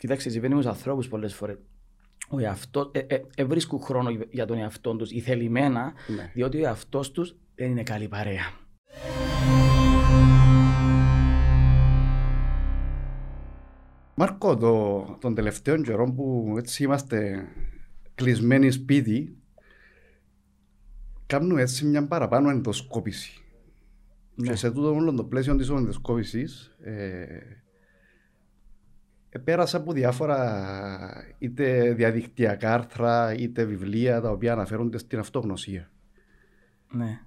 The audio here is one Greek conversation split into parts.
Κοιτάξτε, συμβαίνει με τους ανθρώπους πολλές φορές. Ο εαυτός, ε, ε, ε, βρίσκουν χρόνο για τον εαυτό τους, ή θελημένα, Ναι. διότι ο εαυτός τους δεν είναι καλή παρέα. Μάρκο, το, τον τελευταίο καιρό που έτσι είμαστε κλεισμένοι σπίτι, κάνουμε έτσι μια παραπάνω ενδοσκόπηση. Ναι. Και σε τούτο όλο το πλαίσιο της ενδοσκόπησης, ε, ε, πέρασα από διάφορα είτε διαδικτυακά άρθρα είτε βιβλία τα οποία αναφέρονται στην αυτογνωσία. Ναι,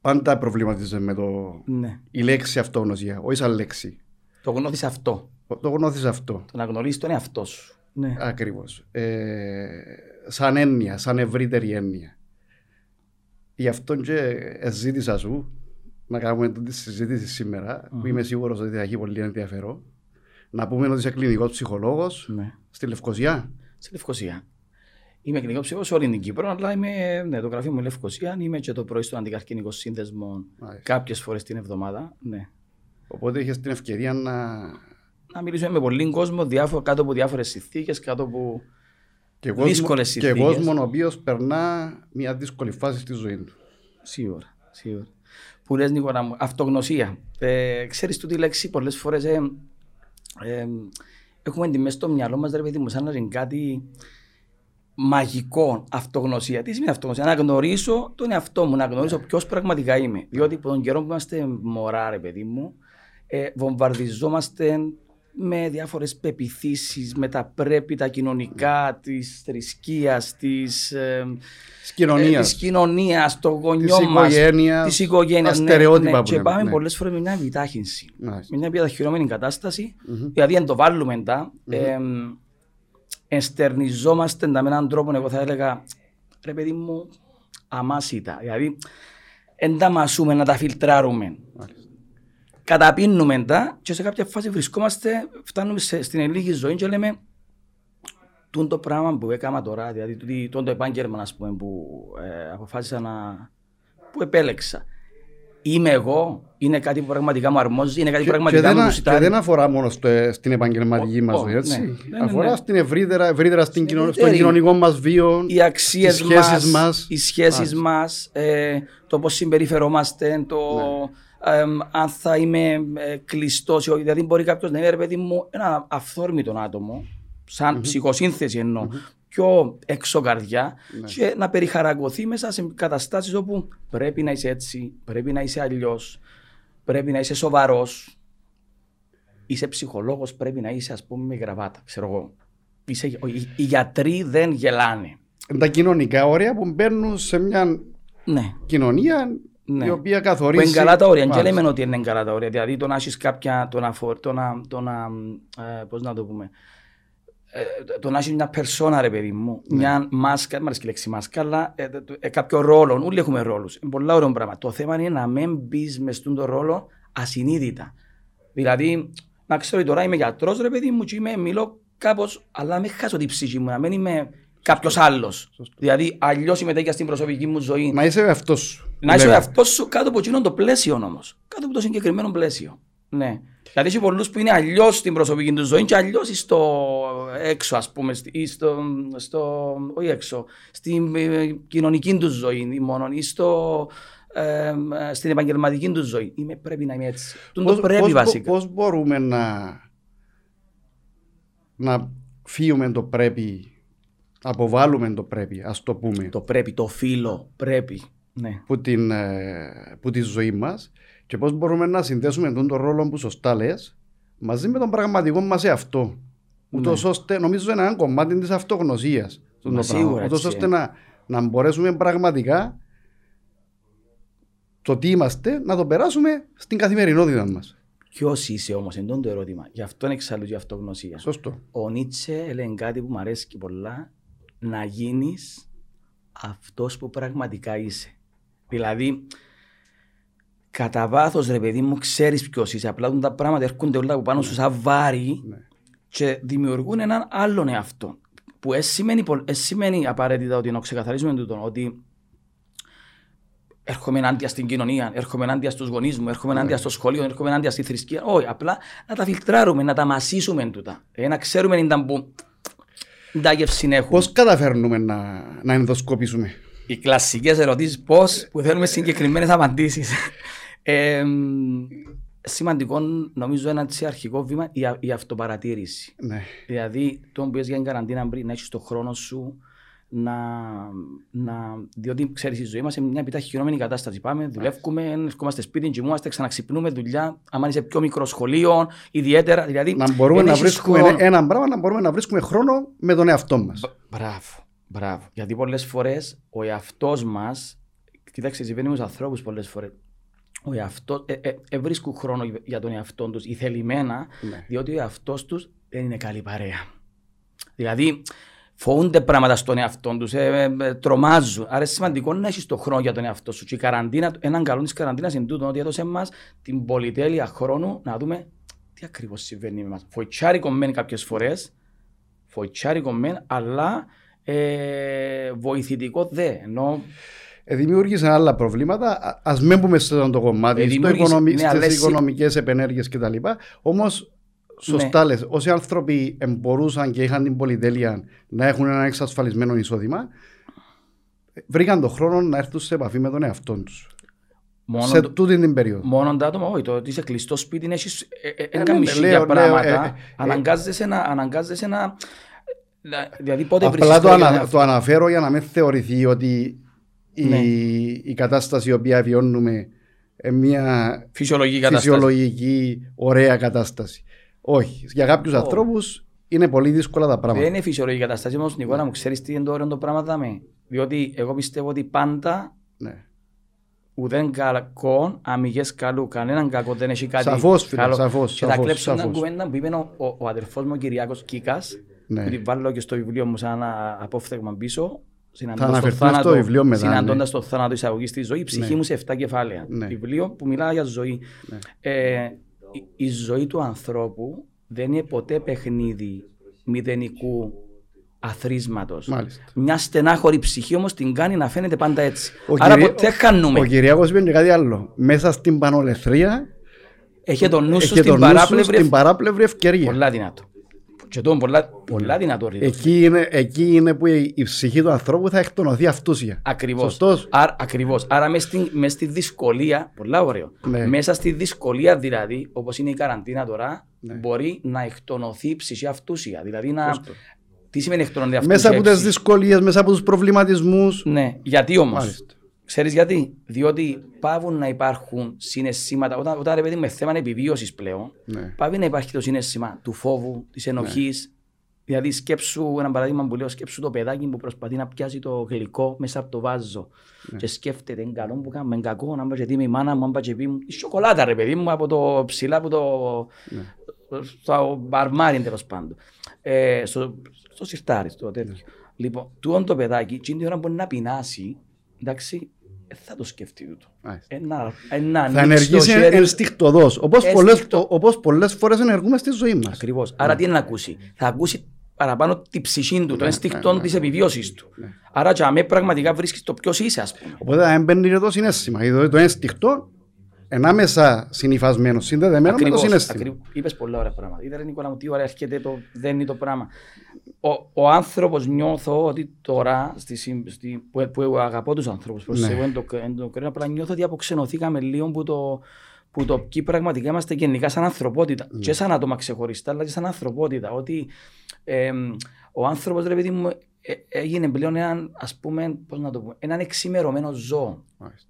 Πάντα προβληματίζεσαι με το, ναι. η λέξη αυτογνωσία, όχι σαν λέξη. Το γνώθεις αυτό. Το γνώθεις αυτό. Το να γνωρίσει τον εαυτό σου. Ναι. Ακριβώς. Ε, σαν έννοια, σαν ευρύτερη έννοια. Γι' αυτό και ζήτησα σου να κάνουμε τη συζήτηση σήμερα, που είμαι σίγουρος ότι θα έχει πολύ ενδιαφέρον. Να πούμε ότι είσαι κλινικός ψυχολόγος ναι. στη Λευκοσία. Στη Λευκοσία. Είμαι κλινικός ψυχολόγος σε όλη την Κύπρο, αλλά είμαι, ναι, το γραφείο μου είναι Λευκοσία. Είμαι και το πρωί στον αντικαρκυνικό σύνδεσμο Μάλιστα. κάποιες φορές την εβδομάδα. Ναι. Οπότε είχες την ευκαιρία να. Να μιλήσουμε με πολλοί κόσμο διάφο- κάτω από διάφορες συνθήκες, κάτω από. Και Δύσκολες και συνθήκες. κόσμο ο οποίος περνά μια δύσκολη φάση στη ζωή του. Σίγουρα, σίγουρα. Που λες Νικόλα μου, αυτογνωσία. Ε, ξέρεις τούτη λέξη πολλές φορές ε, ε, έχουμε τη μέσα στο μυαλό μας ρε παιδί μου σαν να είναι κάτι μαγικό αυτογνωσία. Τι σημαίνει αυτογνωσία, να γνωρίσω τον εαυτό μου, να γνωρίσω ποιος πραγματικά είμαι. Διότι από τον καιρό που είμαστε μωρά ρε παιδί μου, ε, βομβαρδιζόμαστε με διάφορες πεπιθήσεις, με τα πρέπει, τα κοινωνικά, της θρησκείας, της... ε, Της κοινωνίας. ε, της κοινωνίας, των Της γονιών μας, οικογένειας, της οικογένειας. τα ναι, στερεότυπα ναι. που Και λέμε, πάμε ναι. πολλές φορές με μια επιτάχυνση. Μάλιστα. Με μια επιταχυρώμενη κατάσταση, δηλαδή αν το βάλουμε τα, εμ, εστερνιζόμαστε τα με έναν τρόπο, εγώ θα έλεγα, ρε παιδί μου, αμάσιτα. Δηλαδή, δεν τα μασούμε να τα φιλτράρουμε. Μάλιστα. Καταπίνουμε τα και σε κάποια φάση βρισκόμαστε, φτάνουμε σε, στην ελληνική ζωή και λέμε τούν το πράγμα που έκανα τώρα, δηλαδή τούτη- τούν το επάγγελμα ας πούμε, που ε, αποφάσισα να... που επέλεξα. Είμαι εγώ, είναι κάτι που πραγματικά μου αρμόζει, είναι κάτι που Και, και, πραγματικά δεν, μου α- και γουστάρει. δεν αφορά μόνο στο, στην επαγγελματική Ω, μας ω, ζωή, ναι. έτσι. Ναι, ναι, αφορά ναι. στην ευρύτερα, ευρύτερα στην Στην κοινο, στον ευρύτερη. κοινωνικό μας βίο. οι αξίες τις σχέσεις μας, μας. οι σχέσεις Μάλιστα. μας, ε, το πώς συμπεριφερόμαστε, το Ναι. εμ, αν θα είμαι ε, κλειστός ή όχι. Δηλαδή μπορεί κάποιος να είναι ρε παιδί μου ένα αυθόρμητο άτομο, σαν ψυχοσύνθεση εννοώ, πιο έξω καρδιά Ναι. και να περιχαρακωθεί μέσα σε καταστάσεις όπου πρέπει να είσαι έτσι, πρέπει να είσαι αλλιώς, πρέπει να είσαι σοβαρός. Είσαι ψυχολόγος, πρέπει να είσαι ας πούμε με γραβάτα, ξέρω εγώ. Είσαι, οι, οι γιατροί δεν γελάνε. Τα κοινωνικά όρια που μπαίνουν σε μια Ναι. κοινωνία Ναι. η οποία Που καθορίζει. είναι καλά τα όρια. Δεν Μάλιστα. λέμε ότι είναι καλά τα όρια. Δηλαδή το να έχεις κάποια. το να. φορ- το να, το να ε, πώς να το πούμε. Ε, το να έχεις μια περσόνα, ρε παιδί μου, Ναι. μια μάσκα, δεν μου αρέσει και η λέξη μάσκα, αλλά ε, το- ε, κάποιο ρόλο. Όλοι έχουμε ρόλους. Είναι πολλά ωραίο πράγμα. Το θέμα είναι να μην μπεις μες στον το ρόλο ασυνείδητα. Δηλαδή, να ξέρω ότι τώρα είμαι γιατρός, ρε παιδί μου, και είμαι, μιλώ κάπως, αλλά να μην χάσω την ψυχή μου, να μην είμαι κάποιος άλλος. Δηλαδή, αλλιώς συμμετέχει στην προσωπική μου ζωή. Να είσαι αυτός σου. Να είσαι ο λέμε. εαυτό σου κάτω από εκείνον το πλαίσιο όμως. Κάτω από το συγκεκριμένο πλαίσιο. Ναι. Γιατί έχει πολλούς που είναι αλλιώς στην προσωπική του ζωή και αλλιώς στο έξω, ας πούμε, στη- ή στο, στο. όχι έξω. Στην ε, κοινωνική του ζωή ή μόνο, ή στο, ε, ε, στην επαγγελματική του ζωή. Είμαι, πρέπει να είμαι έτσι. Τον το Πώς- πρέπει πώς, βασικά. Πώς μπορούμε να, να φύγουμε το πρέπει, αποβάλουμε το πρέπει, ας το πούμε, Το πρέπει, το φίλο, πρέπει. Ναι. που, την, ε, που τη ζωή μας και πώς μπορούμε να συνδέσουμε τον, τον ρόλο που σωστά λες μαζί με τον πραγματικό μας εαυτό. Ούτως ώστε, νομίζω είναι ένα κομμάτι της αυτογνωσίας. Ναι. Μα σίγουρα Ούτως έτσι ώστε είναι. να, να μπορέσουμε πραγματικά το τι είμαστε να το περάσουμε στην καθημερινότητα μας. Ποιος είσαι όμως, εντό το ερώτημα. Γι' αυτό είναι εξάλλου η αυτογνωσία. Σωστό. Ο Νίτσε έλεγε κάτι που μου αρέσει και πολλά, να γίνεις αυτός που πραγματικά είσαι. Δηλαδή, κατά βάθος ρε παιδί μου ξέρεις ποιος είσαι, απλά τα πράγματα έρχονται όλα από πάνω σου σαν βάρη Ναι. και δημιουργούν έναν άλλον εαυτό. Που δεν σημαίνει, πολ- εν σημαίνει απαραίτητα ότι να ξεκαθαρίσουμε τούτο, ότι έρχομαι ενάντια στην κοινωνία, έρχομαι ενάντια στους γονείς μου, έρχομαι ενάντια στο σχολείο, έρχομαι ενάντια στη θρησκεία. Όχι, απλά να τα φιλτράρουμε, να τα μασίσουμε τούτα. Ε, να ξέρουμε είναι που τα γεύση έχουμε. Πώς καταφέρνουμε να, να ενδοσκοπήσουμε; Οι κλασικές ερωτήσεις πώς που θέλουμε συγκεκριμένες απαντήσεις. Ε, σημαντικό νομίζω ένα αρχικό βήμα η, η αυτοπαρατήρηση. Ναι. Δηλαδή, το που για την καραντίνα πριν να έχεις τον χρόνο σου να, να, διότι ξέρεις, η ζωή μας είναι μια επιταχυνόμενη κατάσταση. Πάμε, δουλεύουμε, ερχόμαστε σπίτι, κοιμούμαστε, ξαναξυπνούμε δουλειά. Αν είσαι πιο μικρό σχολείο, ιδιαίτερα. Δηλαδή, να μπορούμε να βρίσκουμε χρόνο... ένα πράγμα, να μπορούμε να βρίσκουμε χρόνο με τον εαυτό μας. Μπράβο, μπράβο. Γιατί πολλές φορές ο εαυτός μας, κοιτάξτε, συμβαίνει με του ανθρώπους πολλές φορές ο εαυτό, ε, ε, ε, βρίσκουν χρόνο για τον εαυτό τους ή θελημένα, ναι. διότι ο εαυτός τους δεν είναι καλή παρέα. Δηλαδή, φοβούνται πράγματα στον εαυτό τους, ε, ε, τρομάζουν. Άρα είναι σημαντικό να έχεις το χρόνο για τον εαυτό σου. Και η καραντίνα, έναν καλό της καραντίνας είναι τούτο ότι έδωσε μας την πολυτέλεια χρόνου να δούμε τι ακριβώς συμβαίνει με εμά. Φοητσάρικο μεν κάποιες φορές, φοητσάρικο μεν, αλλά ε, βοηθητικό δε. Ενώ ε, δημιούργησαν άλλα προβλήματα. Α μην πούμε σε αυτό το κομμάτι, ε, στις ναι, οικονομικές επενέργειες κτλ. Όμως, σωστά ναι. λες, όσοι άνθρωποι μπορούσαν και είχαν την πολυτέλεια να έχουν ένα εξασφαλισμένο εισόδημα, βρήκαν τον χρόνο να έρθουν σε επαφή με τον εαυτό τους. Μόνο σε το, τούτη την περίοδο. Μόνο τα άτομα, όχι, το ότι είσαι κλειστό σπίτι, έχεις ένα μισή πράγματα. Αναγκάζεσαι να. Δηλαδή, πότε Απλά το, ανα, το αναφέρω για να μην θεωρηθεί ότι η, ναι. η κατάσταση η οποία βιώνουμε είναι μια φυσιολογική, φυσιολογική ωραία κατάσταση. Όχι. Για κάποιους oh. ανθρώπους είναι πολύ δύσκολα τα πράγματα. Δεν είναι φυσιολογική κατάσταση, όμως Νικόλα μου ξέρεις τι είναι το ωραίο το πράγμα δάμε. Διότι εγώ πιστεύω ότι πάντα ναι. ουδέν κακό, αμυγές καλού. Κανέναν κακό δεν έχει κάτι. Σαφώς, φίλε. Σαφώς. Και θα κλέψω μια κουβέντα που είπε ο, ο, ο αδερφός μου Κυριάκος Κίκας. Ναι. Που την βάλω και στο βιβλίο μου σαν απόφθεγμα πίσω Συναντώντας το θάνατο, βιβλίο μετά, συναντώντας ναι. το θάνατο εισαγωγής στη ζωή, η ψυχή ναι. μου σε 7 κεφάλαια. Ναι. Βιβλίο που μιλά για ζωή. Ναι. Ε, η, η, ζωή του ανθρώπου δεν είναι ποτέ παιχνίδι μηδενικού αθρίσματο. Μια στενάχωρη ψυχή όμως την κάνει να φαίνεται πάντα έτσι. Ο Άρα κυρί... ποτέ χάνουμε. Ο Κυριάκος είπε και κάτι άλλο. Μέσα στην πανολεθρία έχει τον νου σου στην, παράπλευρη... στην παράπλευρη ευκαιρία. Πολλά δυνατό. Και το πολλά, πολλά δυνατό εκεί είναι, εκεί είναι που η, η ψυχή του ανθρώπου θα εκτονωθεί αυτούσια. Ακριβώς. Άρα, ακριβώς. Άρα μέσα στη, μες στη δυσκολία, πολλά ωραίο. Ναι. Μέσα στη δυσκολία δηλαδή, όπως είναι η καραντίνα τώρα, ναι. μπορεί να εκτονωθεί η ψυχή αυτούσια. Δηλαδή να. Φωστό. Τι σημαίνει εκτονωθεί αυτούσια. Μέσα από τις δυσκολίες, μέσα από τους προβληματισμούς. Ναι, γιατί όμως; Ξέρεις γιατί; Διότι πάβουν να υπάρχουν συναισθήματα. Όταν, όταν ρε παιδί με θέμα επιβίωσης πλέον, ναι. πάβει να υπάρχει το συναίσθημα του φόβου, της ενοχής. Ναι. Δηλαδή, σκέψου ένα παράδειγμα που λέω: Σκέψου το παιδάκι που προσπαθεί να πιάσει το γλυκό μέσα από το βάζο. Ναι. Και σκέφτεται: Είναι καλό που κάνουμε, κακό. Να μπει η μάνα μου, αν πάει πει μου. Η σοκολάτα, ρε παιδί μου, από το ψηλά, από το. Ναι. στο μπαρμάρι, τέλος πάντων. Ε, στο, στο σιρτάρι, στο τέτοιο. Ναι. Λοιπόν, του το παιδάκι, την ώρα μπορεί να πεινάσει, εντάξει, θα το σκεφτεί ούτω. Ένα, ένα θα ενεργήσει ενστικτοδό. Όπως πολλές φορές ενεργούμε στη ζωή μας. Ακριβώς. Άρα τι είναι να ακούσει; Θα ακούσει παραπάνω τη ψυχή του, το ένστικτο ναι, της επιβίωσης του. Ναι. Άρα, για μένα πραγματικά βρίσκεις το ποιος είσαι, ας πούμε. Οπότε, αν μπαίνει το συνέστημα, το ένστικτο ενάμεσα συνυφασμένος, συνδεδεμένος με το συνέστημα. Είπες πολλά ωραία πράγματα. Είδατε, Νικόλα μου, τι ωραία έρχεται το δεν είναι το πράγμα. Ο, ο άνθρωπος νιώθω ότι τώρα, στη, στη, που, που αγαπώ τους ανθρώπους, προσέχω ναι. ενδοκρίνο, απλά νιώθω ότι αποξενωθήκαμε λίγο που το, που το ποιοι πραγματικά είμαστε γενικά σαν ανθρωπότητα. Ναι. Και σαν άτομα ξεχωριστά, αλλά και σαν ανθρωπότητα. Ότι ε, ο άνθρωπος, ρε παιδί μου, ε, έγινε πλέον έναν, ας πούμε, πώς να το πούμε, έναν εξημερωμένο ζώο. Μάλιστα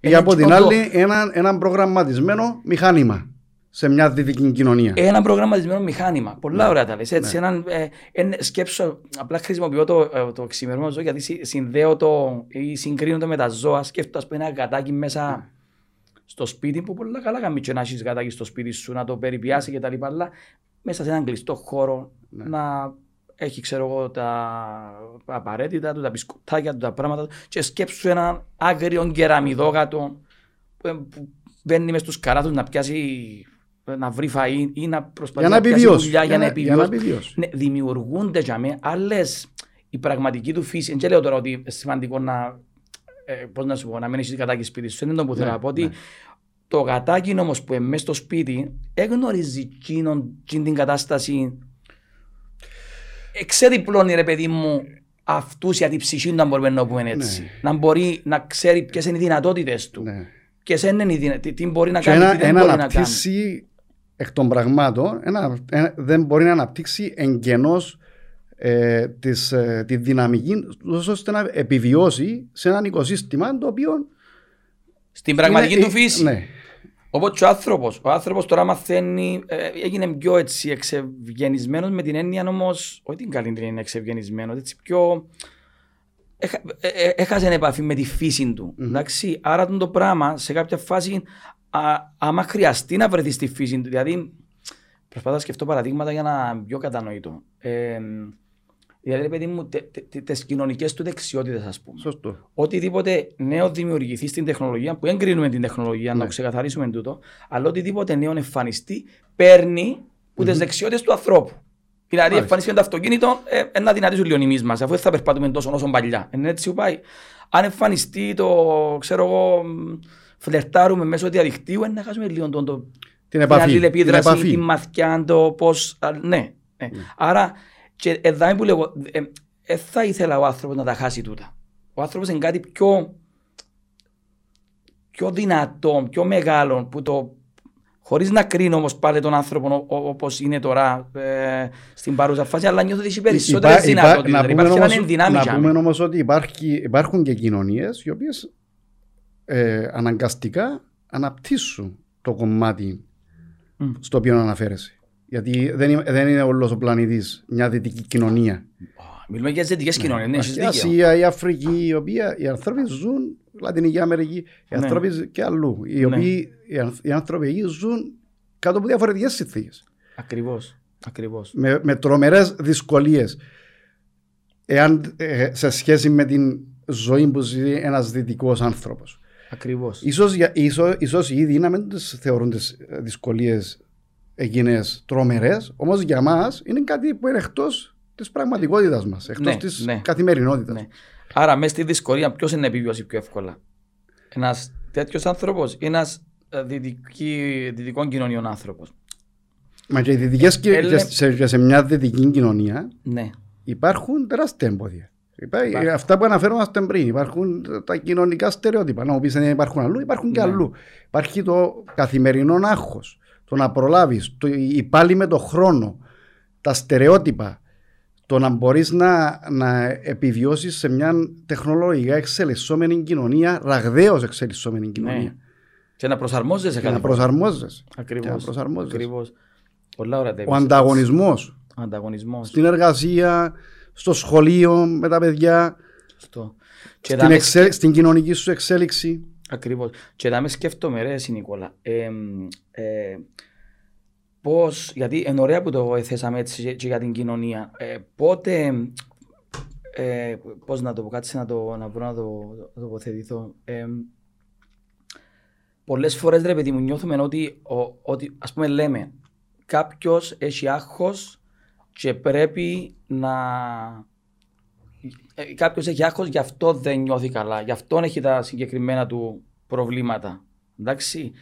ή από την άλλη ένα, ένα προγραμματισμένο μηχάνημα σε μια δυτική κοινωνία. Ένα προγραμματισμένο μηχάνημα. Πολλά ναι. ωραία τα λες. Έτσι, ναι. έναν, ε, ε, σκέψω, απλά χρησιμοποιώ το, ε, το ξημερωμένο ζώο γιατί συνδέω το ή συγκρίνω το με τα ζώα. Σκέφτομαι ας πούμε, ένα γατάκι μέσα ναι. στο σπίτι που πολλά καλά κάνει και να έχεις γατάκι στο σπίτι σου, να το περιποιάσει κτλ. Αλλά μέσα σε έναν κλειστό χώρο ναι. να έχει ξέρω εγώ τα απαραίτητα του, τα μπισκοτάκια του, τα πράγματα του και σκέψου έναν άγριο κεραμιδόγατο που μπαίνει μες στους καράτους να πιάσει να βρει φαΐ ή να προσπαθεί να, πιάσει δουλειά για, να επιβιώσει. Ναι, δημιουργούνται για μένα άλλες η πραγματική του φύση. Δεν λέω τώρα ότι είναι σημαντικό να ε, πώς να σου πω, να μην έχεις κατάκι σπίτι σου, είναι το που θέλω Ναι, να πω ότι ναι. το κατάκι όμως που είναι μέσα στο σπίτι εγνωρίζει εκείνον, εκείνη την κατάσταση εξεδιπλώνει ρε παιδί μου αυτούς για την ψυχή του να μπορούμε να πούμε έτσι. Ναι. Να μπορεί να ξέρει ποιες είναι οι δυνατότητες του. Ναι. Ποιες είναι οι δυνα... τι, τι μπορεί να Και κάνει, ένα, τι δεν ένα μπορεί να κάνει. αναπτύσσει εκ των πραγμάτων, ένα, ένα- δεν μπορεί να αναπτύξει εγγενώς ε, της, ε, τη δυναμική τόσο ώστε να επιβιώσει σε έναν οικοσύστημα το οποίο Στην πραγματική είναι- του φύση. Ναι. Όπως και ο άνθρωπος. Ο άνθρωπος τώρα μαθαίνει, ε, έγινε πιο έτσι εξευγενισμένος με την έννοια όμως, όχι την καλή την έννοια εξευγενισμένος, έτσι πιο... έχα- ε, ε, Έχασε επαφή με τη φύση του. Εντάξει, άρα τον το πράγμα σε κάποια φάση, α, άμα χρειαστεί να βρεθείς στη φύση του, δηλαδή προσπαθώ να σκεφτώ παραδείγματα για να είναι πιο κατανοητό. Ε, δηλαδή, ρε παιδί μου, τε, τε, τε, τις κοινωνικές του δεξιότητες, ας πούμε Σωστό. οτιδήποτε νέο δημιουργηθεί στην τεχνολογία, που εγκρίνουμε την τεχνολογία, να Ναι. το ξεκαθαρίσουμε τούτο, αλλά οτιδήποτε νέο εμφανιστεί, παίρνει που τι δεξιότητες του ανθρώπου. Δηλαδή, Μάλιστα. εμφανίστηκε το αυτοκίνητο, ε, ε, να δυνατήσει ο λιονιμή μας, αφού δεν θα περπατούμε τόσο όσο παλιά. Είναι έτσι που πάει. Αν εμφανιστεί το, ξέρω εγώ, μ, φλερτάρουμε μέσω διαδικτύου, ε, να χάσουμε λίγο τον, το, Την επαφή. την αλληλεπίδραση, την επαφή. την μαθιά, το πώς. Ναι, ναι. Άρα, και εδώ που λέγω, ε, ε, θα ήθελα ο άνθρωπος να τα χάσει τούτα. Ο άνθρωπος είναι κάτι πιο, πιο δυνατό, πιο μεγάλο που το. Χωρίς να κρίνω όμως πάλι τον άνθρωπο όπως είναι τώρα ε, στην παρούσα φάση, αλλά νιώθω ότι έχει περισσότερες Υπά- υπά- δυνατότητες. να πούμε Υπάρχει ένα όμως- ενδυνάμει Να για πούμε μένα. όμως ότι υπάρχει, υπάρχουν και κοινωνίες οι οποίες ε, αναγκαστικά αναπτύσσουν το κομμάτι Μμ. στο οποίο αναφέρεσαι. Γιατί δεν είναι, δεν είναι όλος ο πλανήτης μια δυτική κοινωνία. Μιλούμε για ζητικέ κοινωνίες. Ναι, έχεις η δίκιο. Ασία, η Αφρική, οι οποίοι οι άνθρωποι ζουν, Λατινική Αμερική, οι Ναι. άνθρωποι και αλλού. Οι, Ναι. οποίοι, οι, ανθ- οι άνθρωποι εκεί ζουν κάτω από διαφορετικές συνθήκες. Ακριβώς. Ακριβώς. με, με τρομερές δυσκολίες εάν, ε, σε σχέση με την ζωή που ζει ένας δυτικός άνθρωπος. Ακριβώς. Ίσως, για- ίσως, ίσως οι ίδιοι να μην τις θεωρούν τις ε, δυσκολίες εκείνες τρομερές, όμως για μας είναι κάτι που είναι εκτός της πραγματικότητας μας, εκτός Ναι, της ναι. καθημερινότητας. Ναι. Άρα, μέσα στη δυσκολία, ποιος είναι να επιβιώσει πιο εύκολα; Ένας τέτοιος άνθρωπος ή ένας δυτικών κοινωνιών άνθρωπος; Μα και, οι δυτικές, και, Έλε- και σε, και σε μια δυτική κοινωνία Ναι. υπάρχουν τεράστια εμπόδια. Υπά- Υπάρχουν. Αυτά που αναφέρομαστε πριν. Υπάρχουν τα κοινωνικά στερεότυπα. Να μου πεις δεν υπάρχουν αλλού, υπάρχουν και Ναι. αλλού. Υπάρχει το καθημερινό άγχος. Το να προλάβεις, η πάλι με το χρόνο, τα στερεότυπα. Το να μπορείς να, να επιβιώσεις σε μια τεχνολογικά εξελισσόμενη κοινωνία, ραγδαίως εξελισσόμενη κοινωνία. ναι. Και να προσαρμόζεσαι Και να κάτι. προσαρμόζεσαι. Και να Ακριβώς. προσαρμόζεσαι. Ακριβώς. Πολλά ωραία τα Ο είπες. ανταγωνισμός Ο ανταγωνισμός. στην εργασία, στο σχολείο με τα παιδιά, Σωστό. Και στην, δάμε εξε- στην κοινωνική σου εξέλιξη. Ακριβώς. Και να μες σκέφτομαι ρε εσύ Νικόλα. Ε, ε, πώς, γιατί είναι ωραία που το θέσαμε έτσι και- και για την κοινωνία. Ε, πότε, ε, πώς να το πω, κάτσε να, το, να μπορώ να το, να τοποθετηθώ. Ε, πολλές φορές ρε παιδί μου νιώθουμε ότι, ο, ότι ας πούμε λέμε κάποιος έχει άγχος και πρέπει να ε, κάποιος έχει άγχος, γι' αυτό δεν νιώθει καλά. Γι' αυτό έχει τα συγκεκριμένα του προβλήματα. Εντάξει.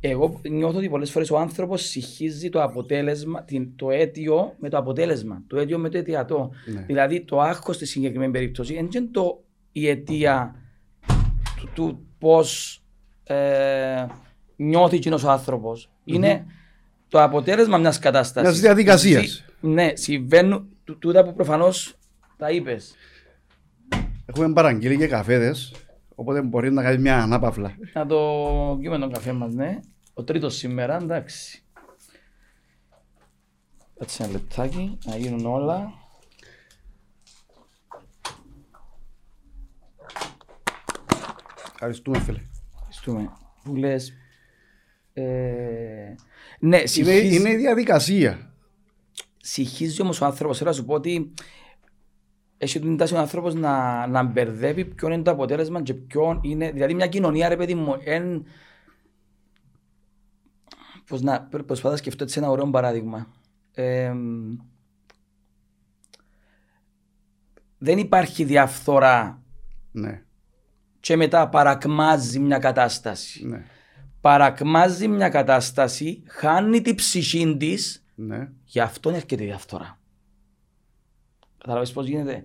Εγώ νιώθω ότι πολλές φορές ο άνθρωπος συγχύζει το αποτέλεσμα, την, το αίτιο με το αποτέλεσμα. Το αίτιο με το αιτιατό. Ναι. Δηλαδή το άγχος στη συγκεκριμένη περίπτωση δεν είναι το, η αιτία του, του πώς ε, νιώθει εκείνος ο άνθρωπος. Είναι το αποτέλεσμα μιας κατάστασης. Μιας διαδικασίας. Συ- ναι, συμβαίνουν τού- τούτα που προφανώς τα είπες. Έχουμε παραγγείλει και καφέδες, οπότε μπορεί να κάνει μια ανάπαυλα. Να το πιούμε τον καφέ μας, ναι. Ο τρίτος σήμερα, εντάξει. Έτσι ένα λεπτάκι, να γίνουν όλα. Ευχαριστούμε, φίλε. Ευχαριστούμε. Που λες, ε, ναι, Είναι, συγχύζει, είναι η διαδικασία. συγχύζει όμως ο άνθρωπος. Θέλω να σου πω ότι έχει την τάση ο άνθρωπος να, να μπερδεύει ποιο είναι το αποτέλεσμα και ποιο είναι... Δηλαδή μια κοινωνία, ρε παιδί μου, εν... Πώς να πρ- προσπαθώ να σκεφτώ έτσι ένα ωραίο παράδειγμα. Ε, δεν υπάρχει διαφθορά Ναι. και μετά παρακμάζει μια κατάσταση. Ναι. Παρακμάζει μια κατάσταση, χάνει την ψυχή της, Ναι. γι' αυτό έρχεται η διαφθορά. Καταλαβες πώς γίνεται.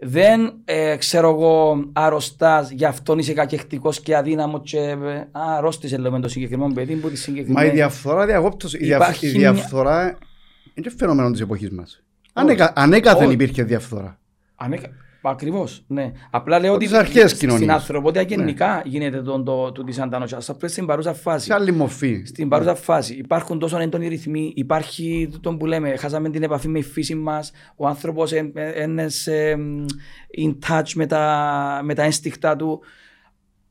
Δεν ε, ξέρω εγώ αρρωστάς, γι' αυτό είσαι κακεχτικό και αδύναμος και ε, α, αρρώστησε λέμε το συγκεκριμένο παιδί που τη Μα η συγκεκριμένη. διαφθορά διακόπτω. Η, διαφ... Υπάρχει η μια- διαφθορά είναι φαινόμενο της εποχής μας. Όχι. Ανέκα... Ανέκαθεν Όχι. υπήρχε διαφθορά. Ανέκα... Ακριβώς. Ναι. Απλά λέω Από ότι τις αρχαίες στην κοινωνίες. ανθρωπότητα γενικά γίνεται το, το, το, της αντανόησης. Απλά στην παρούσα φάση. Σε άλλη μορφή. Στην παρούσα φάση υπάρχουν τόσο έντονοι ρυθμοί, υπάρχει το που λέμε, χάσαμε την επαφή με η φύση μας, ο άνθρωπος είναι in touch με τα, με τα ένστικτα του.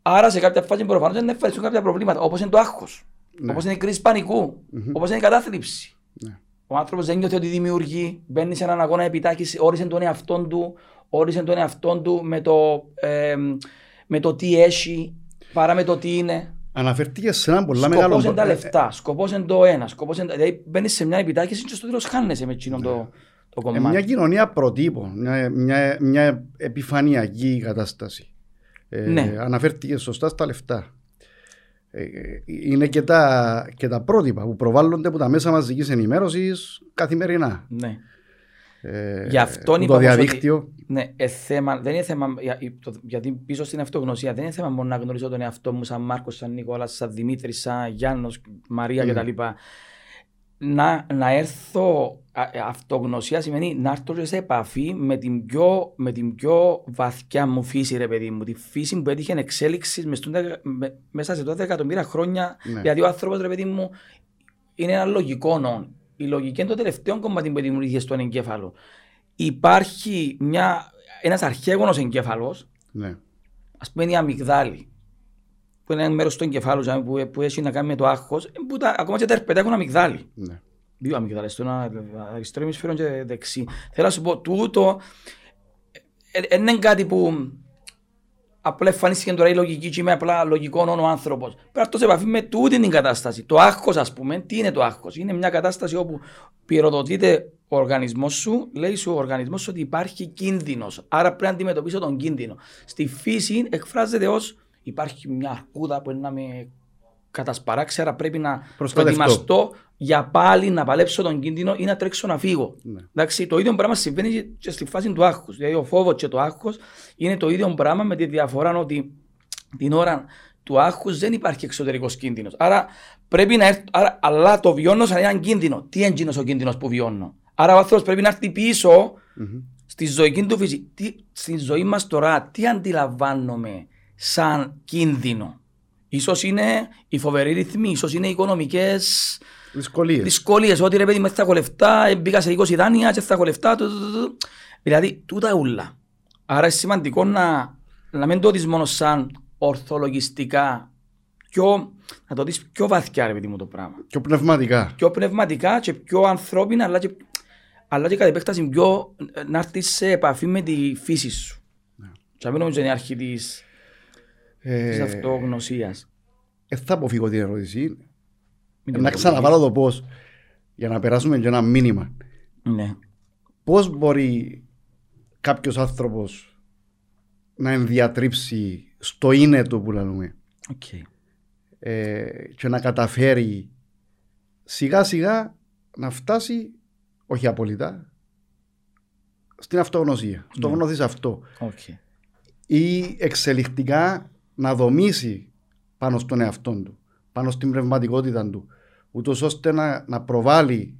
Άρα σε κάποια φάση προφανώς δεν εμφανιστούν κάποια προβλήματα, όπως είναι το άγχος, Ναι. όπως είναι η κρίση πανικού, όπως είναι η κατάθλιψη. Ναι. Ο άνθρωπος δεν νιώθει ότι δημιουργεί, μπαίνει σε έναν αγώνα επιτάκησης, όρισε τον εαυτό του, όρισε τον εαυτό του με το, ε, με το τι έχει, παρά με το τι είναι. Αναφέρθηκε σε ένα πολλά μεγάλο. Σκοπός είναι τα ε, λεφτά, σκοπός είναι το ένα, σκοπός είναι... Δηλαδή μπαίνεις σε μια επιτάκηση και στο τέλος χάνεσαι με εκείνο το, το ε, κομμάτι. μια κοινωνία προτύπων. Μια, μια, μια επιφανειακή κατάσταση. Ε, Ναι. Αναφέρθηκε σωστά στα λεφτά. Ε, είναι και τα, και τα πρότυπα που προβάλλονται από τα μέσα μαζικής ενημέρωσης καθημερινά. Ναι. Ε, Γι' αυτόν που είπα το όμως ότι- διαδίκτυο. Ναι, ε, θέμα, δεν είναι θέμα, για- το- γιατί πίσω στην αυτογνωσία δεν είναι θέμα μόνο να γνωρίζω τον εαυτό μου σαν Μάρκος, σαν Νικόλας, σαν Δημήτρης, σαν Γιάννος, Μαρία Mm. κτλ. Να, να έρθω, α, ε, αυτογνωσία σημαίνει να έρθω και σε επαφή με την, πιο, με την πιο βαθιά μου φύση ρε παιδί μου, τη φύση που έτυχε εξέλιξης μες στον δεκα- με- μέσα σε 12 εκατομμύρια χρόνια, Ναι. γιατί ο άνθρωπος ρε παιδί μου είναι ένα λογικό νόν. Η λογική είναι το τελευταίο κομμάτι που δημιουργήθηκε στον εγκέφαλο. Υπάρχει μια, ένας αρχαίγονος εγκέφαλος, Ναι. ας πούμε είναι η αμυγδάλη, που είναι ένα μέρος του εγκεφάλου δηλαδή, που, που έχει να κάνει με το άγχος, ε, που τα, ακόμα και τα ερπετά έχουν αμυγδάλη. Ναι. Δύο αμυγδάλες, το ένα αριστερό ημισφαίρο και δεξί. Θέλω να σου πω, τούτο ε, ε, είναι κάτι που απλά εμφανίστηκε τώρα η λογική και είμαι απλά λογικό ο άνθρωπος. Πρέπει να έρθω σε επαφή με τούτη την κατάσταση. Το άγχος ας πούμε, τι είναι το άγχος; Είναι μια κατάσταση όπου πυροδοτείται ο οργανισμός σου, λέει σου ο οργανισμός σου ότι υπάρχει κίνδυνος. Άρα πρέπει να αντιμετωπίσω τον κίνδυνο. Στη φύση εκφράζεται ως υπάρχει μια αρκούδα που είναι να με κατασπαράξει, άρα πρέπει να Προστατευτώ. προετοιμαστώ για πάλι να παλέψω τον κίνδυνο ή να τρέξω να φύγω. Ναι. Εντάξει, το ίδιο πράγμα συμβαίνει και στη φάση του άγχους. Δηλαδή, ο φόβος και το άγχος είναι το ίδιο πράγμα με τη διαφορά ότι την ώρα του άγχους δεν υπάρχει εξωτερικός κίνδυνος. Άρα πρέπει να έρθει, άρα, αλλά το βιώνω σαν έναν κίνδυνο. Τι είναι εκείνος ο κίνδυνος που βιώνω; Άρα ο άνθρωπος πρέπει να έρθει πίσω Μμμ. στη ζωική του φύση. Τι, στη ζωή μας τώρα, τι αντιλαμβάνομαι σαν κίνδυνο; Ίσως είναι οι φοβεροί ρυθμοί, ίσως είναι οι οικονομικές Δυσκολίες. δυσκολίες. Ότι ρε παιδί με θα έχω λεφτά, ε, μπήκα σε 20 δάνεια και θα έχω λεφτά. του, του, του, του. Δηλαδή, τούτα ούλα. Άρα είναι σημαντικό να, να μην το δεις μόνο σαν ορθολογιστικά, πιο, να το δεις πιο βαθιά ρε παιδί μου το πράγμα. Πιο πνευματικά. Πιο πνευματικά και πιο ανθρώπινα, αλλά και, αλλά και κατ' επέκταση πιο ε, να έρθεις σε επαφή με τη φύση σου. Και να μην νομίζω είναι η αρχή της, της Ε, αυτογνωσίας. ε, θα αποφύγω την ερώτηση. Μην να είναι ξαναβάλω το πώς. Για να περάσουμε και ένα μήνυμα. Ναι. Πώς μπορεί κάποιος άνθρωπος να ενδιατρίψει στο είναι του που λέμε Οκ. ε, και να καταφέρει σιγά σιγά να φτάσει, όχι απολύτα, στην αυτογνωσία. Στο Ναι. γνώθι σαυτό. Οκ. Ή εξελικτικά να δομήσει πάνω στον εαυτό του, πάνω στην πνευματικότητα του, ούτως ώστε να, να προβάλλει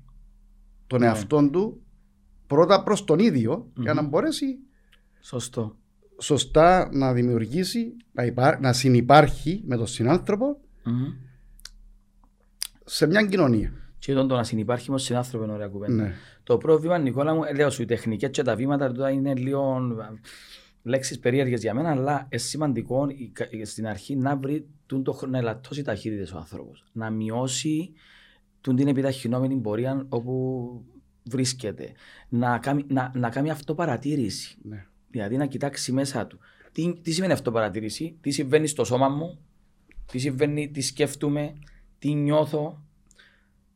τον Ναι. εαυτό του πρώτα προς τον ίδιο για να Μμμ. μπορέσει Σωστό. σωστά να δημιουργήσει, να, υπά- να συνυπάρχει με τον συνάνθρωπο Μμμ. σε μια κοινωνία. Και τον το να συνεπάρχει με τον συνάνθρωπο είναι ωραία κουβέντα. Ναι. Το πρόβλημα, Νικόλα μου, ε, λέω σου, οι τεχνικές και τα βήματα τώρα είναι λίγο λέξεις περίεργες για μένα, αλλά είναι σημαντικό η- κα- η- στην αρχή να βρει τούν το, χρο- να ελαττώσει ταχύτητες ο άνθρωπος. Να μειώσει τούν την επιταχυνόμενη πορεία όπου βρίσκεται. Να κάνει, να, να κάνει αυτοπαρατήρηση. ναι. Δηλαδή να κοιτάξει μέσα του. Τι, τι σημαίνει αυτοπαρατήρηση, τι συμβαίνει στο σώμα μου, τι συμβαίνει, τι σκέφτομαι, τι νιώθω,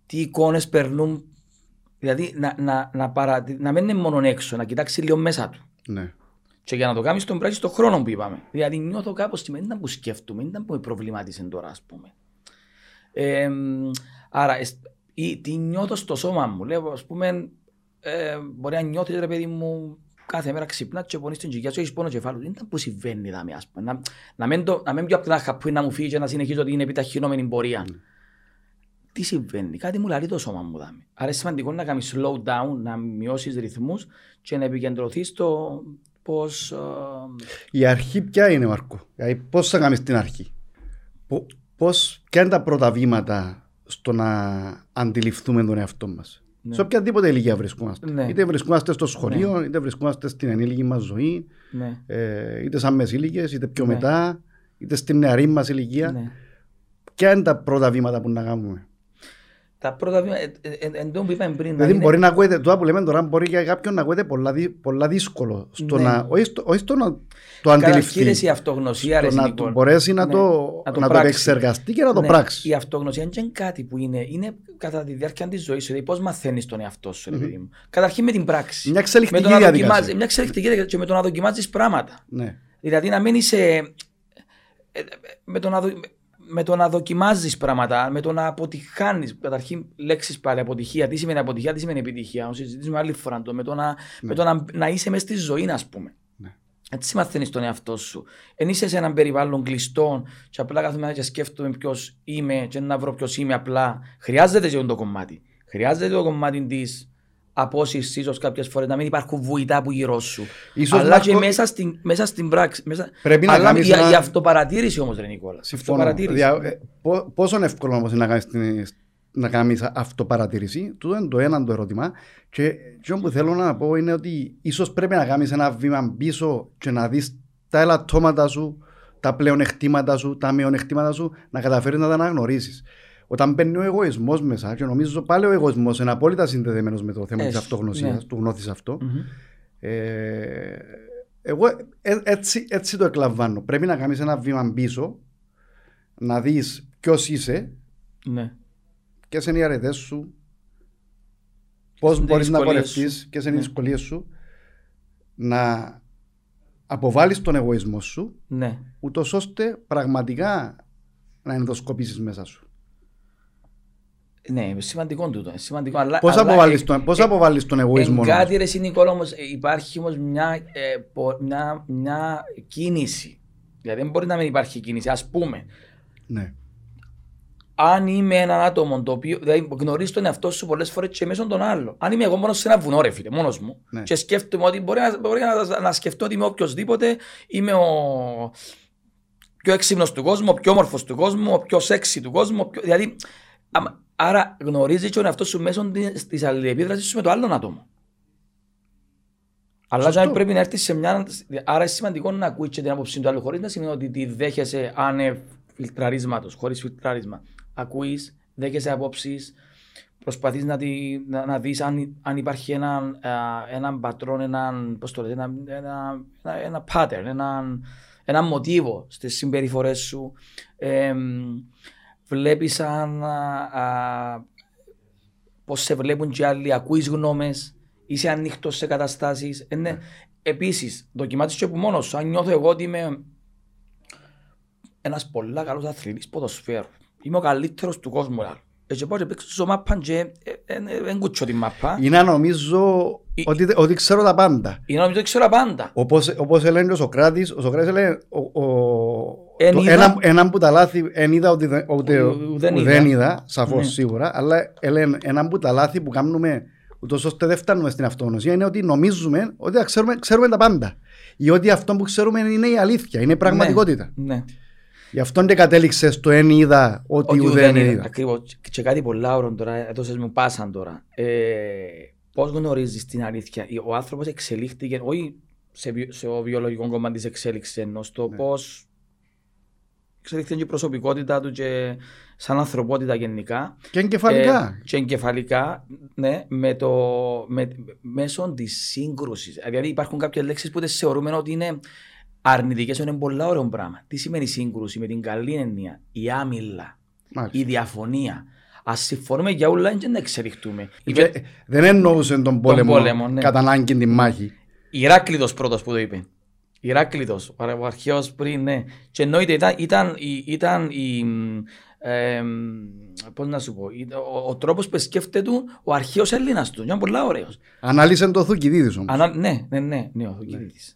τι εικόνες περνούν; Δηλαδή να, να, να, παρατη- να μην είναι μόνο έξω, να κοιτάξει λίγο μέσα του. ναι. Και για να το κάνεις τον πράγμα στον χρόνο που είπαμε. Δηλαδή νιώθω κάπως τι ήταν που σκέφτομαι, ήταν που με προβλημάτισε τώρα ας πούμε. Ε, άρα, ή, τι νιώθω στο σώμα μου. Λέω, ας πούμε, ε, μπορεί να νιώθεις ρε παιδί μου κάθε μέρα ξυπνάς και πονείς την κοιλιά σου, έχεις πόνο κεφάλου. Δεν ήταν που συμβαίνει δάμε, ας πούμε. Να, να μην, το, να μην πιω από την αχαπού να μου φύγει και να συνεχίζω ότι είναι επιταχυνόμενη πορεία. Mm. Τι συμβαίνει, κάτι μου λαρεί το σώμα μου δάμε. Άρα είναι σημαντικό να κάνεις slow down, να μειώσεις ρυθμούς και να επικεντρωθείς στο πώς... Uh... Η αρχή ποια είναι Μαρκό, δηλαδή πώς θα κάνεις την αρχή; Πώς, ποια είναι τα πρώτα βήματα στο να αντιληφθούμε τον εαυτό μας; Ναι. Σε οποιαδήποτε ηλικία βρισκόμαστε. Ναι. Είτε βρισκόμαστε στο σχολείο, ναι. είτε βρισκόμαστε στην ενήλικη μας ζωή, ναι. ε, είτε σαν μεσήλικε, είτε πιο ναι. μετά, είτε στην νεαρή μας ηλικία. Ναι. Ποια είναι τα πρώτα βήματα που να κάνουμε; Τα πρώτα βήματα, ε, ε, εν τω που είπαμε πριν. Δηλαδή μπορεί να ακούετε, τώρα που λέμε τώρα, μπορεί για κάποιον να ακούετε πολλά, πολλά δύσκολο. Στο ναι. να, όχι, στο, όχι στο να το αντιληφθεί. η αυτογνωσία, ρε, να το μπορέσει να, ναι. το, να, το, να το επεξεργαστεί και να το ναι. πράξει. Η αυτογνωσία είναι κάτι που είναι, είναι κατά τη διάρκεια της ζωής σου. Δηλαδή πώς μαθαίνεις τον εαυτό σου, mm-hmm. μου. Καταρχήν με την πράξη. Μια εξελικτική διαδικασία. Μια εξελικτική διαδικασία και με το να δοκιμάζεις πράγματα. Ναι. Δηλαδή να μην είσαι. Ε, με το να, με το να δοκιμάζεις πράγματα, με το να αποτυχάνεις. Καταρχήν, λέξεις πάλι αποτυχία. Τι σημαίνει αποτυχία, τι σημαίνει επιτυχία; Να συζητήσουμε άλλη φορά το. Με το να, ναι. με το να, να είσαι μέσα στη ζωή, ας πούμε. Ναι. Έτσι μαθαίνεις τον εαυτό σου. Εν είσαι σε έναν περιβάλλον κλειστό, και απλά κάθε και σκέφτομαι ποιος είμαι, και να βρω ποιος είμαι απλά. Χρειάζεται και το κομμάτι. Χρειάζεται το κομμάτι της απόσυρση ίσω κάποιες φορές να μην υπάρχουν βουητά που γύρω σου. Ίσως αλλά και μέσα στην, μέσα στην πράξη. Μέσα... Πρέπει να αλλά για, ένα... η αυτοπαρατήρηση όμως, Ρε Νικόλα. Συμφωνώ. Δια... Ε, πόσο εύκολο όμως είναι να κάνεις την... να κάνεις αυτοπαρατήρηση. Τούτο είναι το ένα το ερώτημα. Και αυτό που θέλω να πω είναι ότι ίσως πρέπει να κάνεις ένα βήμα πίσω και να δεις τα ελαττώματα σου, τα πλεονεκτήματα σου, τα μειονεκτήματα σου, να καταφέρεις να τα αναγνωρίσεις. Όταν μπαίνει ο εγωισμός μέσα, και νομίζω πάλι ο εγωισμός είναι απόλυτα συνδεδεμένος με το θέμα της αυτογνωσίας, ναι. του γνώθεις αυτό. Mm-hmm. Ε, εγώ ε, έτσι, έτσι το εκλαμβάνω. Πρέπει να κάνεις ένα βήμα πίσω, να δεις ποιος είσαι, ναι. ποιες είναι οι αρετές σου, πώς μπορείς να πορευτείς, ποιες είναι οι ναι. δυσκολίες σου, να αποβάλεις τον εγωισμό σου, ναι. ούτως ώστε πραγματικά να ενδοσκοπήσεις μέσα σου. Ναι, είναι σημαντικό τούτο. Σημαντικό, αλλά, πώς, αλλά, αποβάλλεις, τον, πώς ε, αποβάλλεις τον εγωισμό. Κάτι ρε Νικόλα όμως υπάρχει όμως μια, ε, μια, μια κίνηση. Δηλαδή δεν μπορεί να μην υπάρχει κίνηση. Ας πούμε, ναι. αν είμαι ένα άτομο το οποίο δηλαδή γνωρίζει τον εαυτό σου πολλές φορές και μέσω των άλλων. Αν είμαι εγώ μόνος σε ένα βουνό ρε φίλε, μόνος μου ναι. και σκέφτομαι ότι μπορεί, να, μπορεί να, να σκεφτώ ότι είμαι οποιοδήποτε, είμαι ο πιο έξυπνος του κόσμου, ο πιο όμορφος του κόσμου, ο πιο σεξι του κόσμου. Πιο, δηλαδή, Άρα γνωρίζεις και ο εαυτός σου μέσω της αλληλεπίδρασης σου με το άλλο άτομο. Αλλά δεν πρέπει να έρθεις σε μια. Άρα είναι σημαντικό να ακούεις και την άποψη του άλλου χωρίς να σημαίνει ότι τη δέχεσαι άνευ φιλτραρίσματος, χωρίς φιλτράρισμα. Ακούεις, δέχεσαι απόψεις, προσπαθείς να, να, να δεις αν, αν υπάρχει έναν ένα πατρόν, έναν, πώς το λέτε, ένα, ένα, ένα, ένα pattern, ένα, ένα μοτίβο στις συμπεριφορές σου. Ε, βλέπεις σαν πώς σε βλέπουν και άλλοι, ακούεις γνώμες, είσαι ανοιχτός σε καταστάσεις. Ε, ναι. Επίσης, δοκιμάζεις και από μόνος σου. Αν νιώθω εγώ ότι είμαι ένας πολύ καλός αθλητής ποδοσφαίρου, είμαι ο καλύτερος του κόσμου. Έτσι πάω και παίξω στο μάπα και δεν κουτσώ την μάπα. Είναι νομίζω ότι, ότι ξέρω τα πάντα. Είναι νομίζω ότι ξέρω τα πάντα. Όπως, όπως έλεγε ο Σοκράτης, ο Σοκράτης έλεγε ο, ο, ένα, ένα που τα λάθη δεν είδα ότι δεν είδα, σαφώς ναι. σίγουρα, αλλά έλεγε ένα που τα λάθη που κάνουμε ούτως ώστε δεν φτάνουμε στην αυτογνωσία είναι ότι νομίζουμε ότι ξέρουμε, ξέρουμε τα πάντα. Ή ότι αυτό που ξέρουμε είναι η αλήθεια, είναι η πραγματικότητα. Ναι. ναι. Γι' αυτό και κατέληξες στο εν είδα ότι ουδέν είδα. Ακριβώς. Και κάτι πολλά ώρα τώρα, έδωσε μου πάσαν τώρα. Ε, Πώς γνωρίζεις την αλήθεια, ο άνθρωπος εξελίχθηκε, όχι σε, σε ο βιολογικό κομμάτι της εξέλιξης, ενώ στο ναι. πώς εξελίχθηκε και η προσωπικότητα του και σαν ανθρωπότητα γενικά. Και εγκεφαλικά. Ε, και εγκεφαλικά, ναι, με το, με, μέσω της σύγκρουσης. Δηλαδή υπάρχουν κάποιες λέξεις που δεν θεωρούμε ότι είναι αρνητικές, είναι πολλά ωραίο πράγμα. Τι σημαίνει σύγκρουση; Με την καλή έννοια, η άμυλα, Μάλιστα. η διαφωνία. Α συμφωνούμε για όλα και να εξελιχτούμε. Δεν εννοούσε τον πόλεμο, τον πόλεμο ναι. κατά ανάγκη τη μάχη. Ηράκλειτο πρώτος που το είπε. Ηράκλειτος, ο ο αρχαίος πριν, ναι. Και εννοείται ήταν, ήταν, η- ήταν η, ε, πώς να σου πω, ήταν ο, ο τρόπος που σκέφτεται του ο αρχαίος Έλληνας του. Ήταν πολύ ωραίος. Ανάλυσε το Θουκυδίδης όμως. Ανα, ναι, ναι, ναι, ναι, ο Θουκυδίδης.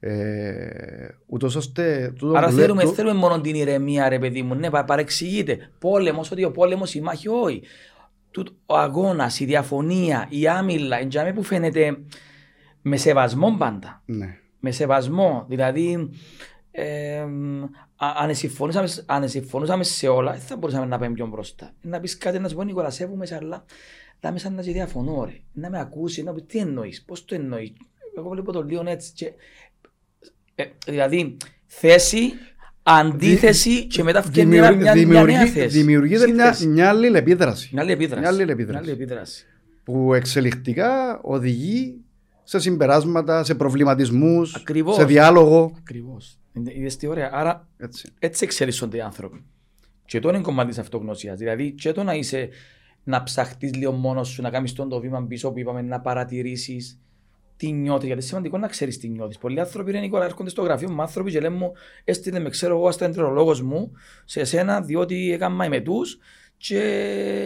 Ε, ούτως ώστε... τούτο Άρα που λέει- θέλουμε, το- θέλουμε μόνο την ηρεμία, ρε παιδί μου. Ναι, πα- παρεξηγείται. Πόλεμος, ότι ο πόλεμος, η μάχη, όχι. Τούτο- Ο αγώνας, η διαφωνία, η άμυλα, εντιαμέ που φαίνεται με σεβασμό πάντα. Ναι. Με σεβασμό. Δηλαδή, ε, α- αν συμφωνούσαμε, αν συμφωνούσαμε σε όλα, δεν θα μπορούσαμε να πάμε πιο μπροστά. Να πεις κάτι, να σου πω Νικόλα, σέβομαι σε, αλλά θα μες σαν να σε διαφωνώ, ρε. Να με ακούσεις, να πει τι εννοείς, πώς το εννοείς. Εγώ βλέπω το λίγο έτσι. Και, ε, δηλαδή, θέση, αντίθεση και μετά φτιάχνει μια, Δημιουργεί- μια, μια νέα δημιουργεί- θέση. Δημιουργείται μια, Σύνθεση. μια αλληλεπίδραση. Μια άλλη επίδραση. μια άλλη επίδραση. Μια άλλη επίδραση. που εξελιχτικά οδηγεί σε συμπεράσματα, σε προβληματισμούς, Ακριβώς. σε διάλογο. Ακριβώς. Είδε τι ωραία. Άρα Έτσι. έτσι εξελίσσονται οι άνθρωποι. Και το είναι κομμάτι της αυτογνωσίας. Δηλαδή, και το να είσαι να ψαχτείς λίγο μόνος σου, να κάνεις το βήμα πίσω που είπαμε, να παρατηρήσεις τι νιώθεις. Γιατί είναι σημαντικό να ξέρεις τι νιώθεις. Πολλοί άνθρωποι είναι Νικόλα, έρχονται στο γραφείο μου άνθρωποι και λένε μου, έστειλε με ξέρω εγώ, αστραντρολόγο μου σε εσένα, διότι έκανα εμετού και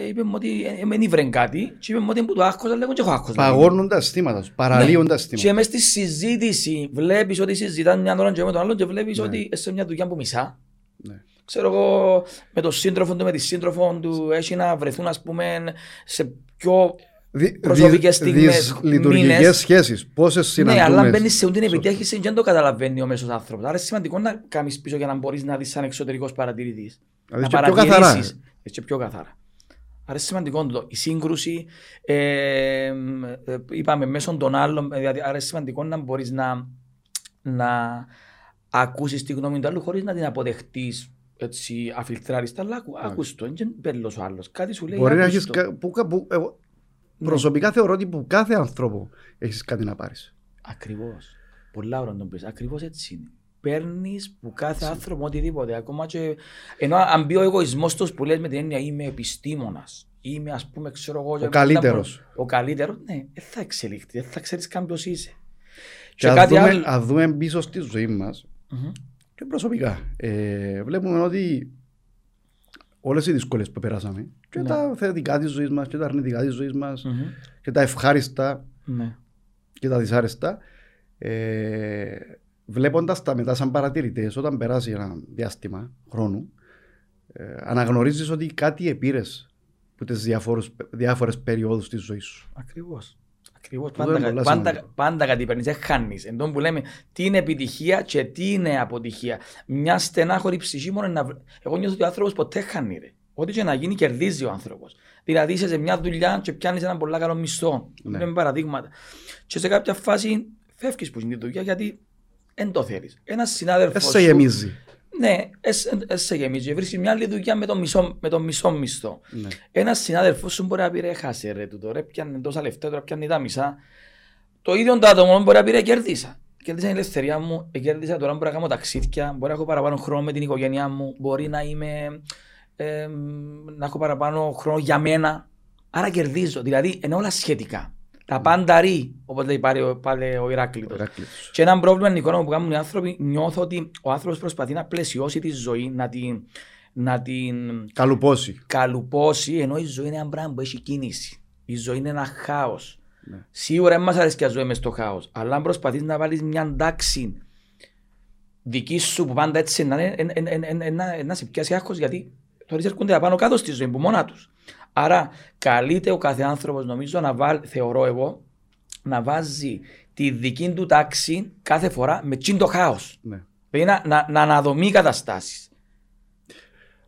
είπε μου ότι ε, με νύβρεν κάτι. Και είπε μου ότι είναι που το άγχος, αλλά λέγω και έχω άγχος. Παγώνουν τα αισθήματα σου, παραλύουν τα Και αισθήματα. μες στη συζήτηση βλέπεις ότι συζητάνε μια ώρα και με τον άλλον και βλέπεις Ναι. ότι είσαι σε μια δουλειά που μισά. Ναι. Ξέρω εγώ, με τον σύντροφο του, με τη σύντροφο του, έχει να βρεθούν ας πούμε σε πιο... Δι- προσωπικές δι- στιγμές, δυσλειτουργικές μήνες. σχέσεις. Πόσες Ναι, αλλά συναντούμε. μπαίνεις σε την επιτέχηση και δεν το καταλαβαίνει ο μέσος άνθρωπος. Άρα είναι σημαντικό να κάνεις πίσω για να μπορείς να δεις σαν εξωτερικός παρατηρητής. Δηλαδή να και πιο καθαρά. Παρατηρήσεις. Έτσι και πιο καθαρά. Άρα είναι σημαντικό το. Η σύγκρουση, ε, ε, είπαμε, μέσω των άλλων, δηλαδή, άρα είναι σημαντικό να μπορείς να, να ακούσεις τη γνώμη του άλλου χωρίς να την αποδεχτείς έτσι αφιλτράριστα, αλλά ακού, ακούς το, δεν μπέλος ο άλλος. Κάτι σου λέει, Μπορεί να ακούς έχεις... το. κα- που- κα- που- εγώ Ναι. Προσωπικά θεωρώ ότι που κάθε άνθρωπο έχεις κάτι να πάρεις. Ακριβώς. Πολλά ώρα να το πεις. Ακριβώς έτσι είναι. Παίρνεις που κάθε άνθρωπο οτιδήποτε. Ακόμα και. Ενώ αν μπει ο εγωισμός τους που λες με την έννοια είμαι επιστήμονας, είμαι ας πούμε, ξέρω εγώ. και- καλύτερος. Ο καλύτερος, ναι, δεν θα εξελιχθεί, δεν θα ξέρεις καν ποιος είσαι. Και αν δούμε, αν δούμε πίσω στη ζωή μας, Μμμ. και προσωπικά, ε, βλέπουμε ότι όλες οι δυσκολίες που περάσαμε, και Ναι. τα θετικά της ζωής μας, και τα αρνητικά της ζωής μας, Μμμ. και τα ευχάριστα, Ναι. και τα δυσάρεστα, ε, βλέποντας τα μετά σαν παρατηρητές, όταν περάσει ένα διάστημα χρόνου, ε, αναγνωρίζεις ότι κάτι επήρες από τις διάφορες, διάφορες περιόδους της ζωής σου. Ακριβώς. Ακριβώς. Αυτό Πάντα, είναι κα- πολλά πάντα, σημαντικό. πάντα κάτι παίρνεις, δεν χάνεις. Εν τω που λέμε τι είναι επιτυχία και τι είναι αποτυχία. Μια στενάχωρη ψυχή μόνο να. βρ- Εγώ νιώθω ότι ο άνθρωπος ποτέ χάνει. Ρε. Ό,τι και να γίνει, κερδίζει ο άνθρωπος. Δηλαδή είσαι σε μια δουλειά και πιάνεις ένα πολύ καλό μισθό. Ναι. Λέμε παραδείγματα. Και σε κάποια φάση φεύγεις που είναι η δουλειά γιατί δεν το θέλεις. Ένας συνάδελφος. Δεν σε γεμίζει. Ναι, δεν σε γεμίζει. Βρίσκει μια άλλη δουλειά με τον μισό, με τον μισό μισθό. Ναι. Ένας συνάδελφος σου μπορεί να πει ρε χάσε ρε τούτο ρε πιάνε τόσα λεφτά τώρα πιάνει τα μισά. Το ίδιο το άτομο μπορεί να πει ρε κέρδισα. Κέρδισα την ελευθερία μου, ε, κέρδισα τώρα μπορεί να κάνω ταξίδια, μπορεί να έχω παραπάνω χρόνο με την οικογένειά μου, μπορεί να είμαι, ε, να έχω παραπάνω χρόνο για μένα. Άρα κερδίζω, δηλαδή είναι όλα σχετικά. Τα πάντα ρί, όπως λέει πάλι, ο- πάλι ο Ηράκλειτος. Ηράκλειτος. Και έναν πρόβλημα Νικόλα, που κάνουν οι άνθρωποι, νιώθω ότι ο άνθρωπος προσπαθεί να πλαισιώσει τη ζωή, να την, να την Καλουπώσει. καλουπώσει, ενώ η ζωή είναι ένα πράγμα που έχει κίνηση. Η ζωή είναι ένα χάος. Ναι. Σίγουρα δεν μας αρέσει και να ζούμε στο χάος. Αλλά αν προσπαθείς να βάλεις μια τάξη δική σου που πάντα έτσι να είναι, εν- εν- εν- εν- εν- να- να σε πιάσει άγχος γιατί τώρα έρχονται απάνω κάτω στη ζωή που μόνα τους. Άρα καλείται ο κάθε άνθρωπος, νομίζω, να βάλει, θεωρώ εγώ, να βάζει τη δική του τάξη κάθε φορά με τσιν το χάος. Ναι. Δηλαδή να, να, να αναδομεί καταστάσεις.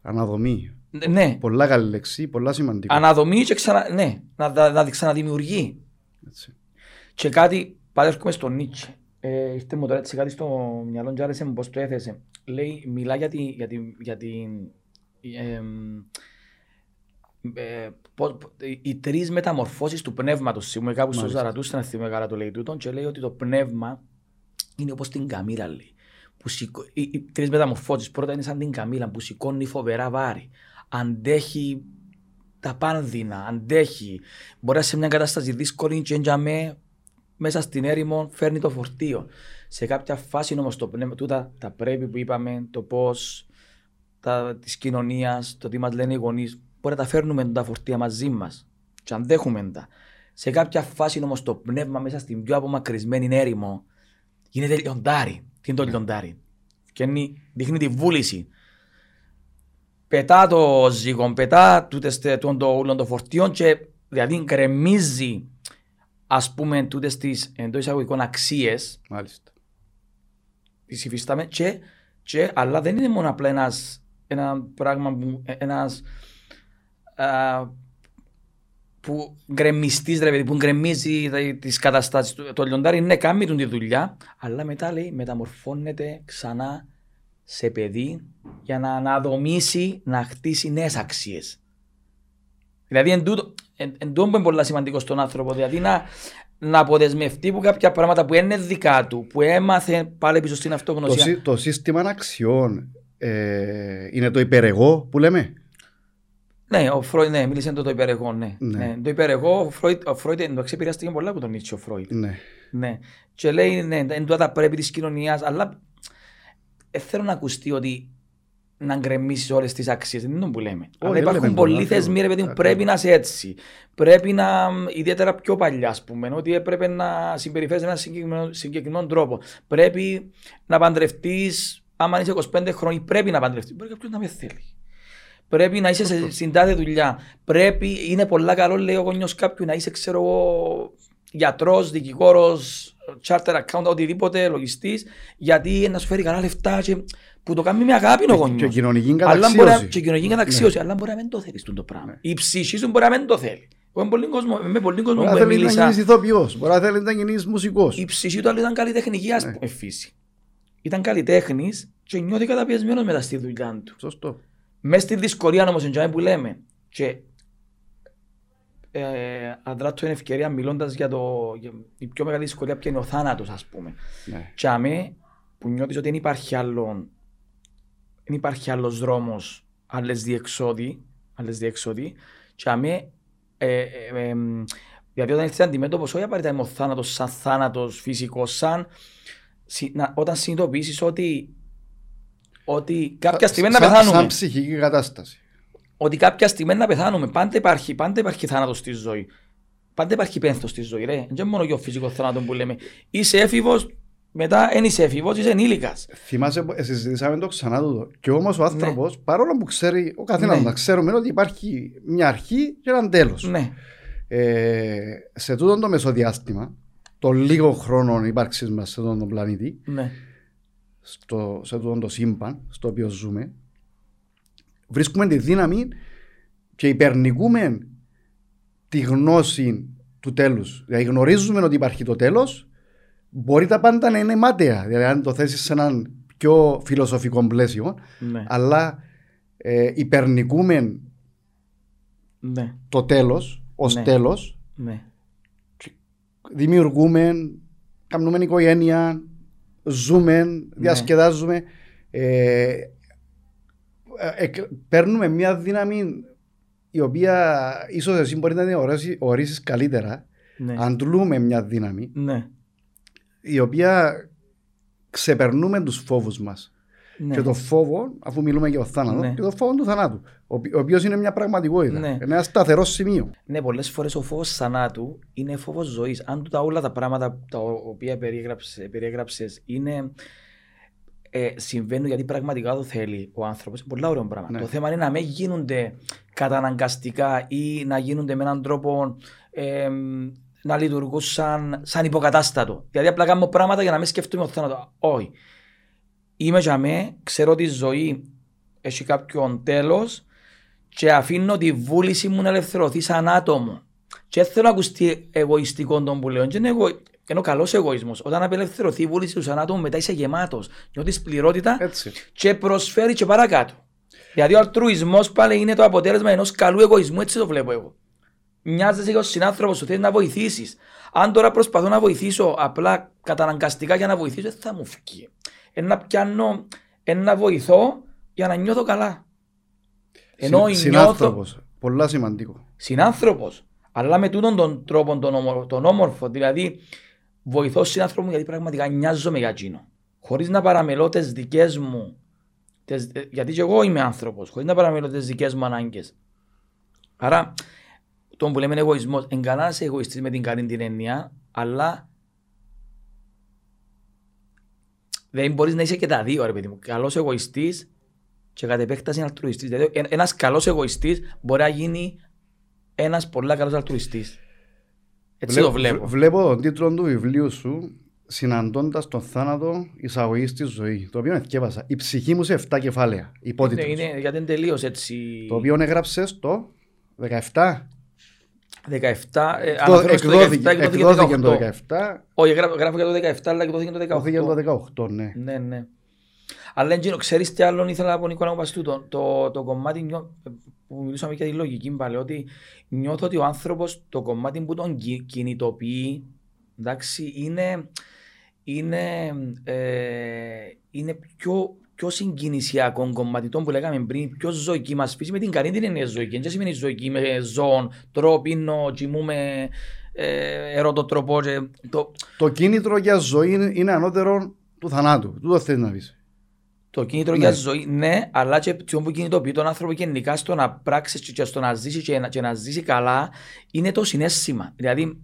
Αναδομή. Ναι, Πολλά καλή λέξη, πολλά σημαντικό. αναδομεί και ξανα, ναι, να, να, να ξαναδημιουργεί. Έτσι. Και κάτι, πάντα έρχομαι στον Νίτσε. Ε, ήρθε μου τώρα έτσι κάτι στο μυαλό και άρεσε μου πώς το έθεσε. Λέει, μιλά για, τη, για, τη, για την... εμ, ε, πώς- οι- οι τρεις μεταμορφώσεις του πνεύματος. Σίγουρα κάπου στο Μάλιστα. Ζαρατούστρα, να θυμάμαι καλά το λέει τούτον, και λέει ότι το πνεύμα είναι όπως την καμίλα, λέει. Που σηκώ, οι, οι τρεις μεταμορφώσεις. Πρώτα είναι σαν την καμίλα που σηκώνει φοβερά βάρη. Αντέχει τα πάνδυνα, αντέχει. Μπορεί να είσαι σε μια κατάσταση δύσκολη και για με μέσα στην έρημο φέρνει το φορτίο. Σε κάποια φάση όμως το πνεύμα, τούτα τα πρέπει που είπαμε, το πώς της κοινωνίας, το τι μας λένε οι γονείς, μπορεί να τα φέρνουμε τα φορτία μαζί μας. Και αν δέχουμε τα. Σε κάποια φάση όμως το πνεύμα μέσα στην πιο απομακρυσμένη έρημο γίνεται λιοντάρι. Τι είναι το λιοντάρι; Φτιάχνει, δείχνει τη βούληση. Πετά το ζύγο, πετά τούτε το, το, το φορτίο και δηλαδή γκρεμίζει ας πούμε τούτες τις εντός εισαγωγικών αξίες Μάλιστα. τις υφιστάμε και, και, αλλά δεν είναι μόνο απλά ένας, ένα πράγμα που ένας α, που γκρεμιστής ρε που γκρεμίζει τις καταστάσεις του. Το λιοντάρι ναι κάνει τη δουλειά αλλά μετά λέει μεταμορφώνεται ξανά σε παιδί για να αναδομήσει, να χτίσει νέες αξίες. Δηλαδή εν τούτο, εν, εν τούτο είναι πολύ σημαντικό στον άνθρωπο, δηλαδή να, να αποδεσμευτεί που κάποια πράγματα που είναι δικά του, που έμαθε πάλι πίσω στην αυτογνωσία. Το, το σύστημα αξιών ε, είναι το υπερεγώ που λέμε. Ναι, ο Φρόιτ ναι, μίλησε το, το υπερεγώ, ναι. ναι. ναι. Το υπερεγώ, ο Φρόιτ, ο Φρόιτ εντάξει, επηρεάστηκε πολλά από τον Νίτσο ο Φρόιτ. Ναι. ναι. Και λέει, ναι, είναι τα πρέπει της κοινωνίας, αλλά ε, θέλω να ακουστεί ότι να γκρεμίσεις όλες τις αξίες. Δεν είναι το που λέμε. Oh, Αλλά υπάρχουν πολλοί θεσμοί, ρε παιδί πρέπει να είσαι έτσι. Πρέπει να, ιδιαίτερα πιο παλιά, ας πούμε, ότι έπρεπε να συμπεριφέρει με έναν συγκεκριμένο, συγκεκριμένο τρόπο. Πρέπει να παντρευτείς, άμα είσαι 25 χρόνια, πρέπει να παντρευτείς. Μπορεί κάποιος να με θέλει. Πρέπει να είσαι σε συντάδε δουλειά. Πρέπει, είναι πολλά καλό, λέει ο γονιός κάποιου, να είσαι, ξέρω εγώ, γιατρός, δικηγόρος, charter account, οτιδήποτε, λογιστής, γιατί να σου φέρει καλά λεφτά. Και που το κάνει με αγάπη ο γονιός. Και κοινωνική καταξίωση. Και κοινωνική καταξίωση, αλλά μπορεί να μην το θέλεις το πράγμα. Ναι. Η ψυχή σου μπορεί να μην το θέλει. Εγώ πολύ κόσμο, με πολύ κόσμος που μίλησα... Μπορεί να γίνεις ηθοποιός, μπορεί να θέλει να γίνεις μουσικός. Η ψυχή του ήταν καλλιτεχνική, ας πούμε, φύση. Ήταν καλλιτέχνης και νιώθει καταπιεσμένος μετά στη δουλειά του. Σωστό. Μες στη δυσκολία όμως, εντιαμε που λέμε, και ε, αντράττω είναι ευκαιρία μιλώντας για, το, για η πιο μεγάλη δυσκολία που είναι ο θάνατος, ας πούμε. Ναι. Και αμέ, που νιώθεις ότι δεν υπάρχει άλλο δεν υπάρχει άλλος δρόμος, άλλες διεξόδοι, άλλες διεξόδοι. Και αμέ, ε, ε, ε, γιατί όταν ήρθε αντιμέτωπος, όχι απαραίτητα είμαι ο θάνατος σαν θάνατος φυσικός, σαν να, όταν συνειδητοποιήσεις ότι, ότι κάποια στιγμή να πεθάνουμε. Σαν ψυχική κατάσταση. Ότι κάποια στιγμή να πεθάνουμε. Πάντα υπάρχει, πάντα υπάρχει θάνατος στη ζωή. Πάντα υπάρχει πένθος στη ζωή. Ρε. Δεν μόνο για ο φυσικός θάνατο που λέμε. Είσαι έφηβος, μετά δεν είσαι εφηβός, είσαι ενήλικας. Θυμάσαι, συζητήσαμε το ξανά τούτο. Και όμως ο άνθρωπος, ναι. παρόλο που ξέρει, ο καθένας ναι. ξέρουμε ότι υπάρχει μια αρχή και έναν τέλος. Ναι. Ε, σε τούτο το μεσοδιάστημα, το λίγο χρόνο ύπαρξης μας σε αυτόν τον πλανήτη, ναι. Στο, σε τούτο το σύμπαν στο οποίο ζούμε, βρίσκουμε τη δύναμη και υπερνικούμε τη γνώση του τέλους. Δηλαδή γνωρίζουμε ότι υπάρχει το τέλος Μπορεί τα πάντα να είναι μάταια, δηλαδή αν το θέσεις σε έναν πιο φιλοσοφικό πλαίσιο, ναι. αλλά ε, υπερνικούμε ναι. το τέλος ως ναι. τέλος. Ναι. Δημιουργούμε, κάνουμε οικογένεια, ζούμε, ναι. διασκεδάζουμε. Ε, ε, παίρνουμε μια δύναμη η οποία ίσως εσύ μπορεί να την ορίσεις καλύτερα. Ναι. Αντλούμε μια δύναμη ναι η οποία ξεπερνούμε τους φόβους μας. Ναι. Και το φόβο, αφού μιλούμε για το θάνατο, ναι. και το φόβο του θανάτου. Ο, ο οποίος είναι μια πραγματικότητα. Ναι. ένα σταθερό σημείο. Ναι, πολλές φορές ο φόβος θανάτου είναι φόβος ζωής. Αν τα όλα τα πράγματα τα οποία περιέγραψε είναι. Ε, συμβαίνουν γιατί πραγματικά το θέλει ο άνθρωπος. Είναι πολύ ωραίο πράγμα. Ναι. Το θέμα είναι να μην γίνονται καταναγκαστικά ή να γίνονται με έναν τρόπο ε, να λειτουργούν σαν, σαν υποκατάστατο. Δηλαδή απλά κάνω πράγματα για να μην σκεφτούμε ο θάνατο. Όχι. Είμαι για μέ, ξέρω ότι η ζωή έχει κάποιον τέλος και αφήνω τη βούληση μου να ελευθερωθεί σαν άτομο. Και θέλω να ακουστεί εγωιστικό τον που λέω. Είναι, εγω... είναι ο καλός εγωισμός. Όταν απελευθερωθεί η βούληση του σαν άτομο, μετά είσαι γεμάτος. Νιώθεις πληρότητα Έτσι. και προσφέρει και παρακάτω. Γιατί ο αλτρουισμός πάλι είναι το αποτέλεσμα ενός καλού εγωισμού, έτσι το βλέπω εγώ μοιάζεσαι για τον συνάνθρωπος σου, θέλει να βοηθήσεις. Αν τώρα προσπαθώ να βοηθήσω απλά καταναγκαστικά για να βοηθήσω, δεν θα μου φύγει. Ένα πιάνω, ένα βοηθώ για να νιώθω καλά. Ενώ Συ, συνάνθρωπος, νιώθω... πολλά σημαντικό. Συνάνθρωπος. Αλλά με τούτον τον τρόπο τον, όμορφο, τον όμορφο, δηλαδή βοηθώ συνάνθρωπο μου γιατί πραγματικά νοιάζομαι για εκείνο. Χωρίς να παραμελώ τι δικές μου. Τις, ε, γιατί και εγώ είμαι άνθρωπος, χωρίς να παραμελώ τι δικές μου ανάγκες. Άρα, το που λέμε εγωισμός, εν καλά είσαι εγωιστής με την καλή την έννοια, αλλά δεν μπορείς να είσαι και τα δύο, ρε παιδί μου. Καλός εγωιστής και κατ' επέκταση αλτρουιστής. Δηλαδή, ένας καλός εγωιστής μπορεί να γίνει ένας πολύ καλός αλτρουιστής. Έτσι Βλέπω- το βλέπω. Βλέπω τον τίτλο του βιβλίου σου συναντώντας τον θάνατο εισαγωγής στη ζωή. Το οποίο εθιέβασα. Η ψυχή μου σε 7 κεφάλαια. Είναι, Υπότιτλος. είναι, γιατί είναι τελείως έτσι. Το οποίο έγραψες το 17. 17. Ε, Το αναφέρομαι στο 17 εκδόθηκε, εκδόθηκε εκδόθηκε το 18. 17. Όχι, γράφω, γράφω για το 17, αλλά εκδόθηκε το 18. Εκδόθηκε το 18, ναι. Ναι, ναι. Αλλά εντζήνω, ξέρεις τι άλλον ήθελα να πω Νίκο να πω το, το, το κομμάτι νιώ, που μιλούσαμε για τη λογική πάλι, ότι νιώθω ότι ο άνθρωπος το κομμάτι που τον κι- κινητοποιεί, εντάξει, είναι, είναι, ε, είναι πιο, πιο συγκινησιακό κομμάτι, το που λέγαμε πριν, πιο ζωική μας φύση, με την καλή την έννοια ζωική. Δεν σημαίνει ζωική με ζώων, τρώω, πίνω, κοιμούμαι, ε, ερωτώ τρόπο. και Το, Το κίνητρο για ζωή είναι ανώτερο του θανάτου. Τούτο θέλει να πεις. Το κίνητρο Ναι. για ζωή, ναι, αλλά και αυτό που κινητοποιεί τον άνθρωπο γενικά στο να πράξεις και στο να ζήσεις και να, και να ζήσει καλά είναι το συνέστημα. Δηλαδή,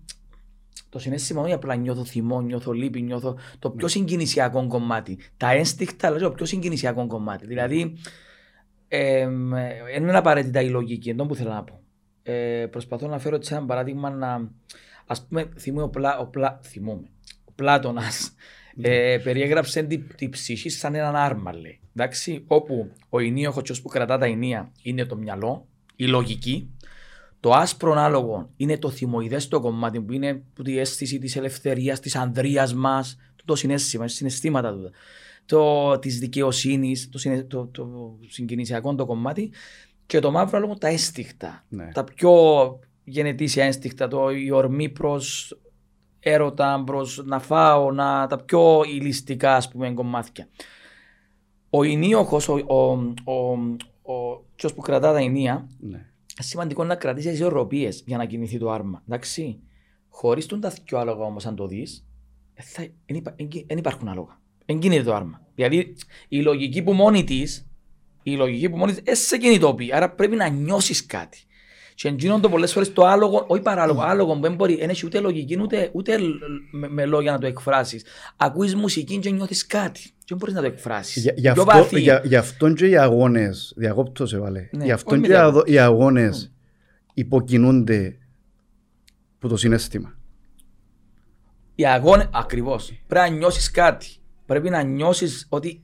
το συνέστημα όχι απλά νιώθω θυμό, νιώθω λύπη, νιώθω το πιο συγκινησιακό κομμάτι. Τα ένστικτα, αλλά και το πιο συγκινησιακό κομμάτι. Δηλαδή, ε, δεν είναι απαραίτητα η λογική, εντό που θέλω να πω. Ε, προσπαθώ να φέρω έτσι ένα παράδειγμα να. Α πούμε, θυμούμαι ο, Πλά, ο, Πλά, θυμούμαι, ο Πλάτωνας ε, περιέγραψε την τη ψυχή σαν έναν άρμα, λέει. Εντάξει, όπου ο ενίοχος που κρατά τα ενία είναι το μυαλό, η λογική. Το άσπρο άλογο είναι το θυμοειδές το κομμάτι που είναι που η αίσθηση της ελευθερίας, της ανδρείας μας, το συνέστημα, συναισθήματα του. Το, της δικαιοσύνης, το, συνε- το, το συγκινησιακό το κομμάτι και το μαύρο άλογο τα ένστικτα. Ναι. Τα πιο γενετήσια ένστικτα, το, η ορμή προς έρωτα, προς να φάω, να, τα πιο ηλιστικά ας πούμε κομμάτια. Ο ενίοχος, ο, ο, ο, ο, ποιος που κρατά τα ενία, Ναι. Σημαντικό να κρατήσεις ισορροπίες για να κινηθεί το άρμα. Εντάξει. Χωρίς τον τα δυο άλογα όμως αν το δεις, δεν υπάρχουν άλογα. Δεν κινείται το άρμα. Δηλαδή η λογική που μόνη της, η λογική που μόνη της, δεν σε κινητοποιεί. Άρα πρέπει να νιώσεις κάτι. Και εντζήνονται πολλές φορές το άλογο, όχι παράλογο, άλογο που δεν μπορεί, δεν έχει ούτε λογική, ούτε, ούτε με, με λόγια να το εκφράσεις. Ακούεις μουσική και νιώθεις κάτι. Και δεν μπορείς να το εκφράσεις; Για, γι' Πιο αυτό, βαθύ. για, γι' αυτόν και οι αγώνες, διακόπτω σε βάλε, Ναι, γι' όχι αυτόν με και οι διακόπτω. αδο- οι αγώνες υποκινούνται που το συνέστημα. Οι αγώνες, ακριβώς. Πρέπει να νιώσεις κάτι. Πρέπει να νιώσεις ότι.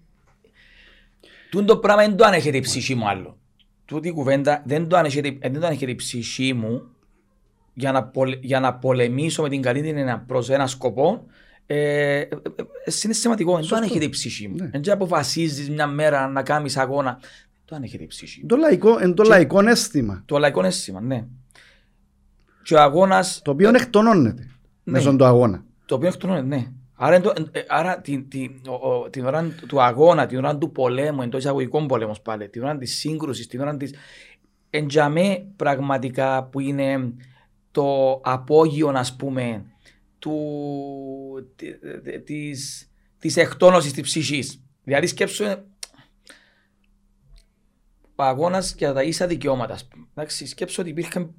Τούν το πράγμα δεν το ανέχεται η ψυχή μου άλλο. Τούτη η κουβέντα δεν το ανέχεται, δεν το ανέχεται η ψυχή μου για να, πολε, για να πολεμήσω με την καλή την έννοια προς ένα σκοπό. Ε, ε, ε, ε, συναισθηματικό, δεν το Σωστό. ανέχεται η ψυχή μου. Ναι. Δεν αποφασίζεις μια μέρα να κάνεις αγώνα. Δεν το ανέχεται η ψυχή μου. Το λαϊκό, εν το Και- λαϊκό αίσθημα, Το λαϊκό αίσθημα, ναι. Και ο αγώνα το οποίο εκτονώνεται Ναι. μέσω του αγώνα. Το οποίο εκτονώνεται, ναι. Άρα, εν το- ε, άρα την, την, ο- ο- την ώρα του αγώνα, την ώρα του πολέμου, εντό εισαγωγικών πολέμου πάλι, την ώρα της σύγκρουσης, την ώρα τη. Εντζαμέ πραγματικά που είναι το απόγειο, ας πούμε, του, τη- τη- της, της εκτόνωσης της ψυχής. Δηλαδή σκέψου ε, ο αγώνας για τα ίσα δικαιώματα. ας πούμε. Εντάξει, σκέψου ότι υπήρχε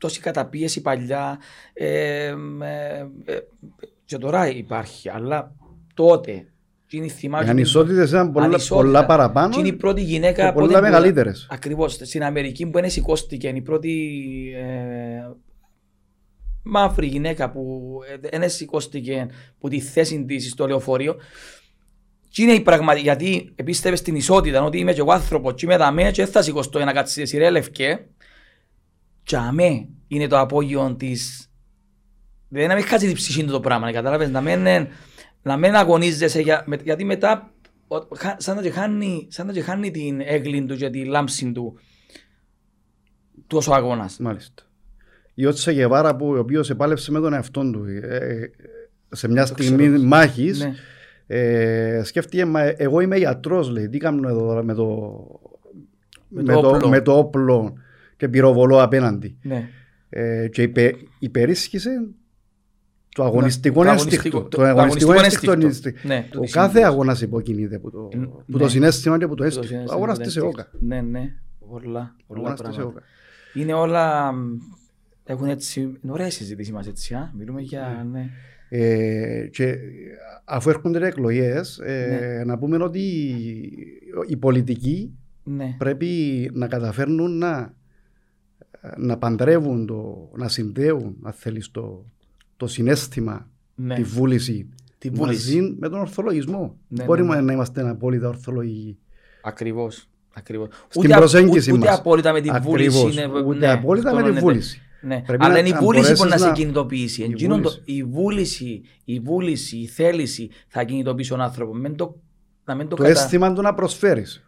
τόση καταπίεση παλιά ε, ε, ε, και τώρα υπάρχει, αλλά τότε εκείνη θυμάμαι Οι ανισότητες ήταν πολλά, ανισότητα. πολλά παραπάνω Και είναι η πρώτη γυναίκα και από πολλά την που- μεγαλύτερες. Ακριβώς, στην Αμερική που είναι σηκώστηκε η πρώτη ε, μαύρη γυναίκα που δεν σηκώστηκε που τη θέση της στο λεωφορείο. Και είναι η πραγματική, γιατί επίστευες στην ισότητα, ότι είμαι και εγώ άνθρωπος και είμαι δαμέ και δεν θα σηκωστώ για να κάτσει σε σειρέ λευκέ. Και αμέ είναι το απόγειο της... Δεν να μην χάσεις την ψυχή του το πράγμα, κατάλαβες, να μην, να μην αγωνίζεσαι, για, με- γιατί μετά ο- χα- σαν να και χάνει, σαν να και χάνει την έγκλη του και τη λάμψη του τόσο αγώνας. Μάλιστα. Η Ότσα Γεβάρα που ο οποίος επάλεψε με τον εαυτόν του ε, ε, σε μια Το στιγμή ξέρω. μάχης Ναι. ε, σκέφτηκε μα, εγώ είμαι γιατρός λέει τι κάνω εδώ τώρα με το, Με με το το, όπλο. με το όπλο και πυροβολώ απέναντι Ναι. ε, και υπε, υπερίσχυσε Το αγωνιστικό Το ένστικτο. αγωνιστικό- Το το αγωνιστικό αγωνιστικό ένστικτο. ένστικτο. Ναι, το Ο τι κάθε συνήθως. αγώνας υποκινείται από το, Ναι. που το συνέστημα και από το Το ένστικτο. συνέστημα, Ο αγώνας το της ένστικτο. ΕΟΚΑ. Ναι, ναι. Πολλά, Ο πολλά αγώνας της πράγματα. ΕΟΚΑ. Είναι όλα. Μ, Έχουν έτσι. Είναι ωραία η συζήτηση μας έτσι. Α; Μιλούμε για. Ναι. Ε, και αφού έρχονται οι εκλογές, ε, να πούμε ότι οι πολιτικοί ναι. πρέπει να καταφέρνουν να, να παντρεύουν, το, να συνδέουν, αν θέλεις, το, το συνέστημα, ναι. τη βούληση, Τη βούληση. μαζί με τον ορθολογισμό. Ναι, Μπορούμε ναι, ναι. να είμαστε απόλυτα ορθολογικοί. Ακριβώς. Ακριβώς. Στην προσέγγιση ούτε, ούτε μας. απόλυτα με την βούληση. Ακριβώς. Είναι, Ούτε ναι, απόλυτα αυτό με τη είναι- βούληση. Ναι. Πρέπει Αλλά να- είναι η να βούληση που μπορέσεις να σε να- κινητοποιήσει. η Εκείνον το- βούληση. η βούληση, η βούληση, η θέληση θα κινητοποιήσει τον άνθρωπο. Μην το, να μην το, Το κατα... αίσθημα του να προσφέρεις.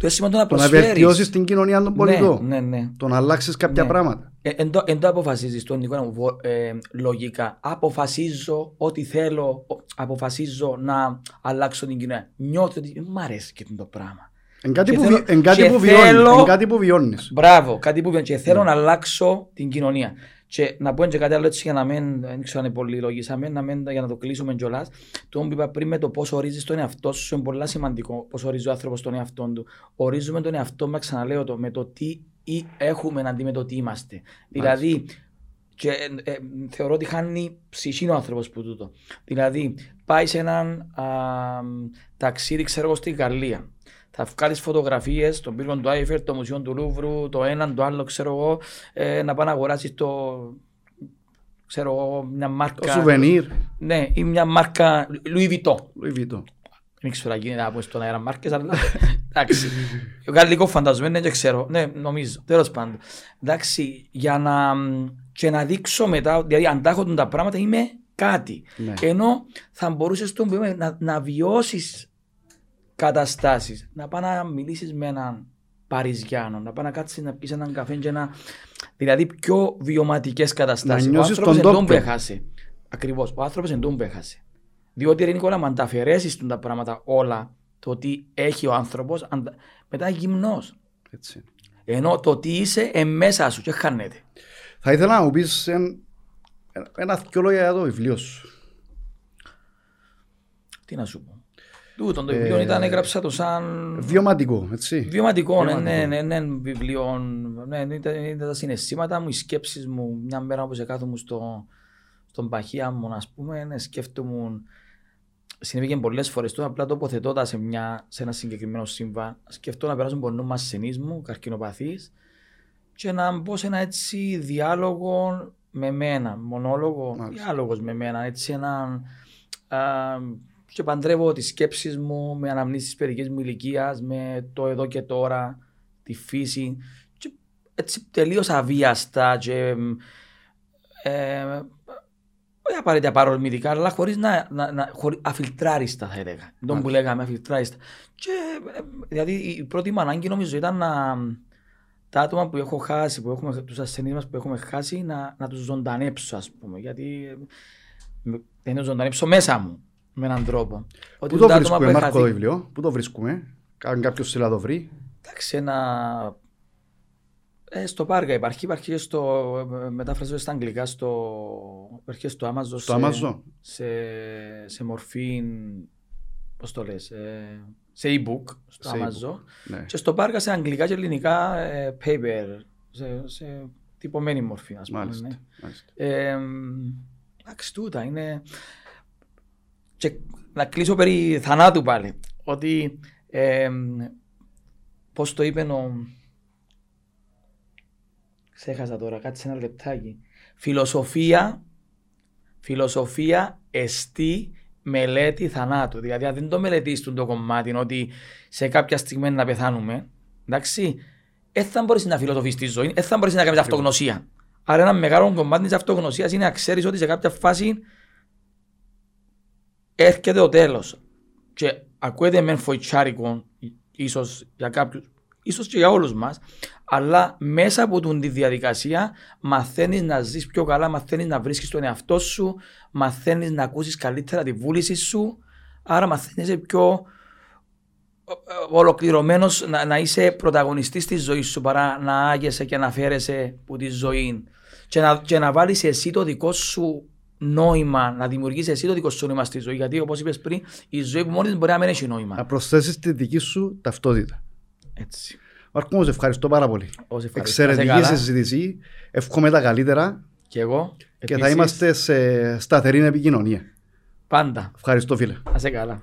το αίσθημα του να Το να προσφέρεις. βελτιώσεις την κοινωνία των πολιτών. Ναι, ναι, ναι. Το να αλλάξεις κάποια Ναι. πράγματα. Ε, εν, το, εν το αποφασίζεις τον Νικόλα μου βο- ε, λογικά. Αποφασίζω ότι θέλω, ο- αποφασίζω να αλλάξω την κοινωνία. Νιώθω ότι μ' αρέσει και το πράγμα. Εν κάτι Και που, θέλω- βι- εν κάτι και που βιώνεις. θέλω- Εν κάτι που βιώνεις. Μπράβο, κάτι που είπαν και Ναι. θέλω να αλλάξω την κοινωνία. Και να πω και κάτι άλλο έτσι για να μην, δεν ξέρω αν είναι πολύ λογίσαμε, να μην, για να το κλείσουμε κιόλας. Το που είπα πριν με το πώς ορίζεις τον εαυτό σου είναι πολύ σημαντικό. Πώς ορίζει ο άνθρωπος τον εαυτό του. Ορίζουμε τον εαυτό μας, ξαναλέω το, με το τι ή έχουμε αντί με το τι είμαστε. Δηλαδή, και ε, ε, θεωρώ ότι χάνει ψυχή ο άνθρωπος που τούτο. Δηλαδή, πάει σε έναν α, ταξίδι, ξέρω εγώ, στην Γαλλία. Θα βγάλεις φωτογραφίες των πύργων του Άιφερ, το Μουσείο του Λούβρου, το έναν, το άλλο, ξέρω εγώ, ε, να πάει να αγοράσεις το. ξέρω εγώ, μια μάρκα. Το σουβενίρ. Ναι, ή μια μάρκα Louis Vuitton. Louis Vuitton. Δεν ξέρω αν γίνεται από στον αέρα μάρκες, αλλά εντάξει. Ο γαλλικό φαντασμένο δεν ξέρω. Ναι, νομίζω. Τέλος πάντων. Εντάξει, για να, και να δείξω μετά, δηλαδή αν τα έχω τα πράγματα είμαι κάτι. Ναι. Ενώ θα μπορούσες τον πούμε, να, να βιώσεις καταστάσεις. Να πάει να μιλήσεις με έναν Παριζιάνο, να πάει να κάτσεις να πεις έναν καφέ και να... Δηλαδή πιο βιωματικές καταστάσεις. Να Ο νιώσεις άνθρωπος τον εν τόν που τόπο. έχασε. Ακριβώς. Ο άνθρωπος εν τόν που έχασε. Διότι ρε Νικόλα, αν τα αφαιρέσεις τα πράγματα όλα, το τι έχει ο άνθρωπος, αν τα- μετά είναι γυμνός. Έτσι. Ενώ το τι είσαι εμέσα σου και χάνεται. Θα ήθελα να μου πεις εν- ένα δυο λόγια για το βιβλίο σου. Τι να σου πω. Τούτον το βιβλίο ήταν, έγραψα το σαν Βιωματικό, έτσι. βιωματικό, ναι, Βιωματικό. ναι, ναι, ναι, βιβλίο, ναι, ναι, ήταν, ήταν τα συναισθήματα μου, οι σκέψεις μου, μια μέρα όπως κάθομαι στο, στον παχεία μου, ας πούμε, ναι, σκέφτομαι, συνέβη και πολλές φορές τώρα, απλά τοποθετώ τα σε, μια, σε ένα συγκεκριμένο σύμβα, σκεφτώ να περάσουν από νου μας σενείς μου, καρκινοπαθείς, και να μπω σε ένα έτσι διάλογο με μένα, μονόλογο, Μάλιστα. διάλογος με μένα, έτσι έναν, α, και παντρεύω τις σκέψεις μου με αναμνήσεις παιδικής μου ηλικίας, με το εδώ και τώρα, τη φύση και έτσι τελείως αβίαστα και ε, όχι απαραίτητα παρορμητικά, αλλά χωρίς να, να, να χωρί, αφιλτράριστα θα έλεγα. Τον που λέγαμε αφιλτράριστα. Και ε, δηλαδή η πρώτη μου ανάγκη νομίζω ήταν να τα άτομα που έχω χάσει, που έχουμε, τους ασθενείς μας που έχουμε χάσει, να, να τους ζωντανέψω ας πούμε. Γιατί ε, με- δεν είναι ζωντανέψω μέσα μου με έναν τρόπο. Ότι Πού το τα άτομα βρίσκουμε, που Μάρκο, το έχαθεί- βιβλίο. Πού το βρίσκουμε; Αν κάποιος θέλει να το βρει. Εντάξει, ένα... Ε, στο Πάργα υπάρχει, υπάρχει και στο, ε, μετάφραση στα αγγλικά στο, υπάρχει και στο Amazon, Στο Amazon. σε, σε μορφή, πώς το λες, ε, σε e-book στο Σε Amazon Ναι. και στο Πάργα σε αγγλικά και ελληνικά ε, paper, σε, σε τυπωμένη μορφή, ας πούμε. Μάλιστα. ναι. μάλιστα. Ε, Εντάξει, τούτα είναι. Και να κλείσω περί θανάτου πάλι. Ότι. Ε, Πώς το είπε ο. Ξέχασα τώρα, κάτσε ένα λεπτάκι. Φιλοσοφία. Φιλοσοφία εστί μελέτη θανάτου. Δηλαδή, αν δεν το μελετήσει το κομμάτι, ότι σε κάποια στιγμή να πεθάνουμε, εντάξει, δεν θα μπορείς να φιλοσοφήσει τη ζωή, δεν θα μπορείς να κάνεις αυτογνωσία. Άρα, ένα μεγάλο κομμάτι της αυτογνωσίας είναι να ξέρεις ότι σε κάποια φάση έρχεται ο τέλος. Και ακούεται μεν φοητσάρικο, ίσως για κάποιους, ίσως και για όλους μας, αλλά μέσα από την τη διαδικασία μαθαίνεις να ζεις πιο καλά, μαθαίνεις να βρίσκεις τον εαυτό σου, μαθαίνεις να ακούσεις καλύτερα τη βούληση σου, άρα μαθαίνεις πιο ολοκληρωμένος να, να είσαι πρωταγωνιστής της ζωής σου παρά να άγεσαι και να φέρεσαι που τη ζωή και να, και να βάλεις εσύ το δικό σου νόημα να δημιουργήσει εσύ το δικό σου νόημα στη ζωή. Γιατί όπως είπες πριν, η ζωή που μόνη της μπορεί να μην έχει νόημα. Να προσθέσεις τη δική σου ταυτότητα. Έτσι. Μάρκο μου, σε ευχαριστώ πάρα πολύ. Όσοι ευχαριστώ. Να σε Εξαιρετική καλά. συζήτηση. Εύχομαι τα καλύτερα Και εγώ. και θα επίσης, είμαστε σε σταθερή επικοινωνία. Πάντα. Ευχαριστώ, φίλε. Να σε καλά.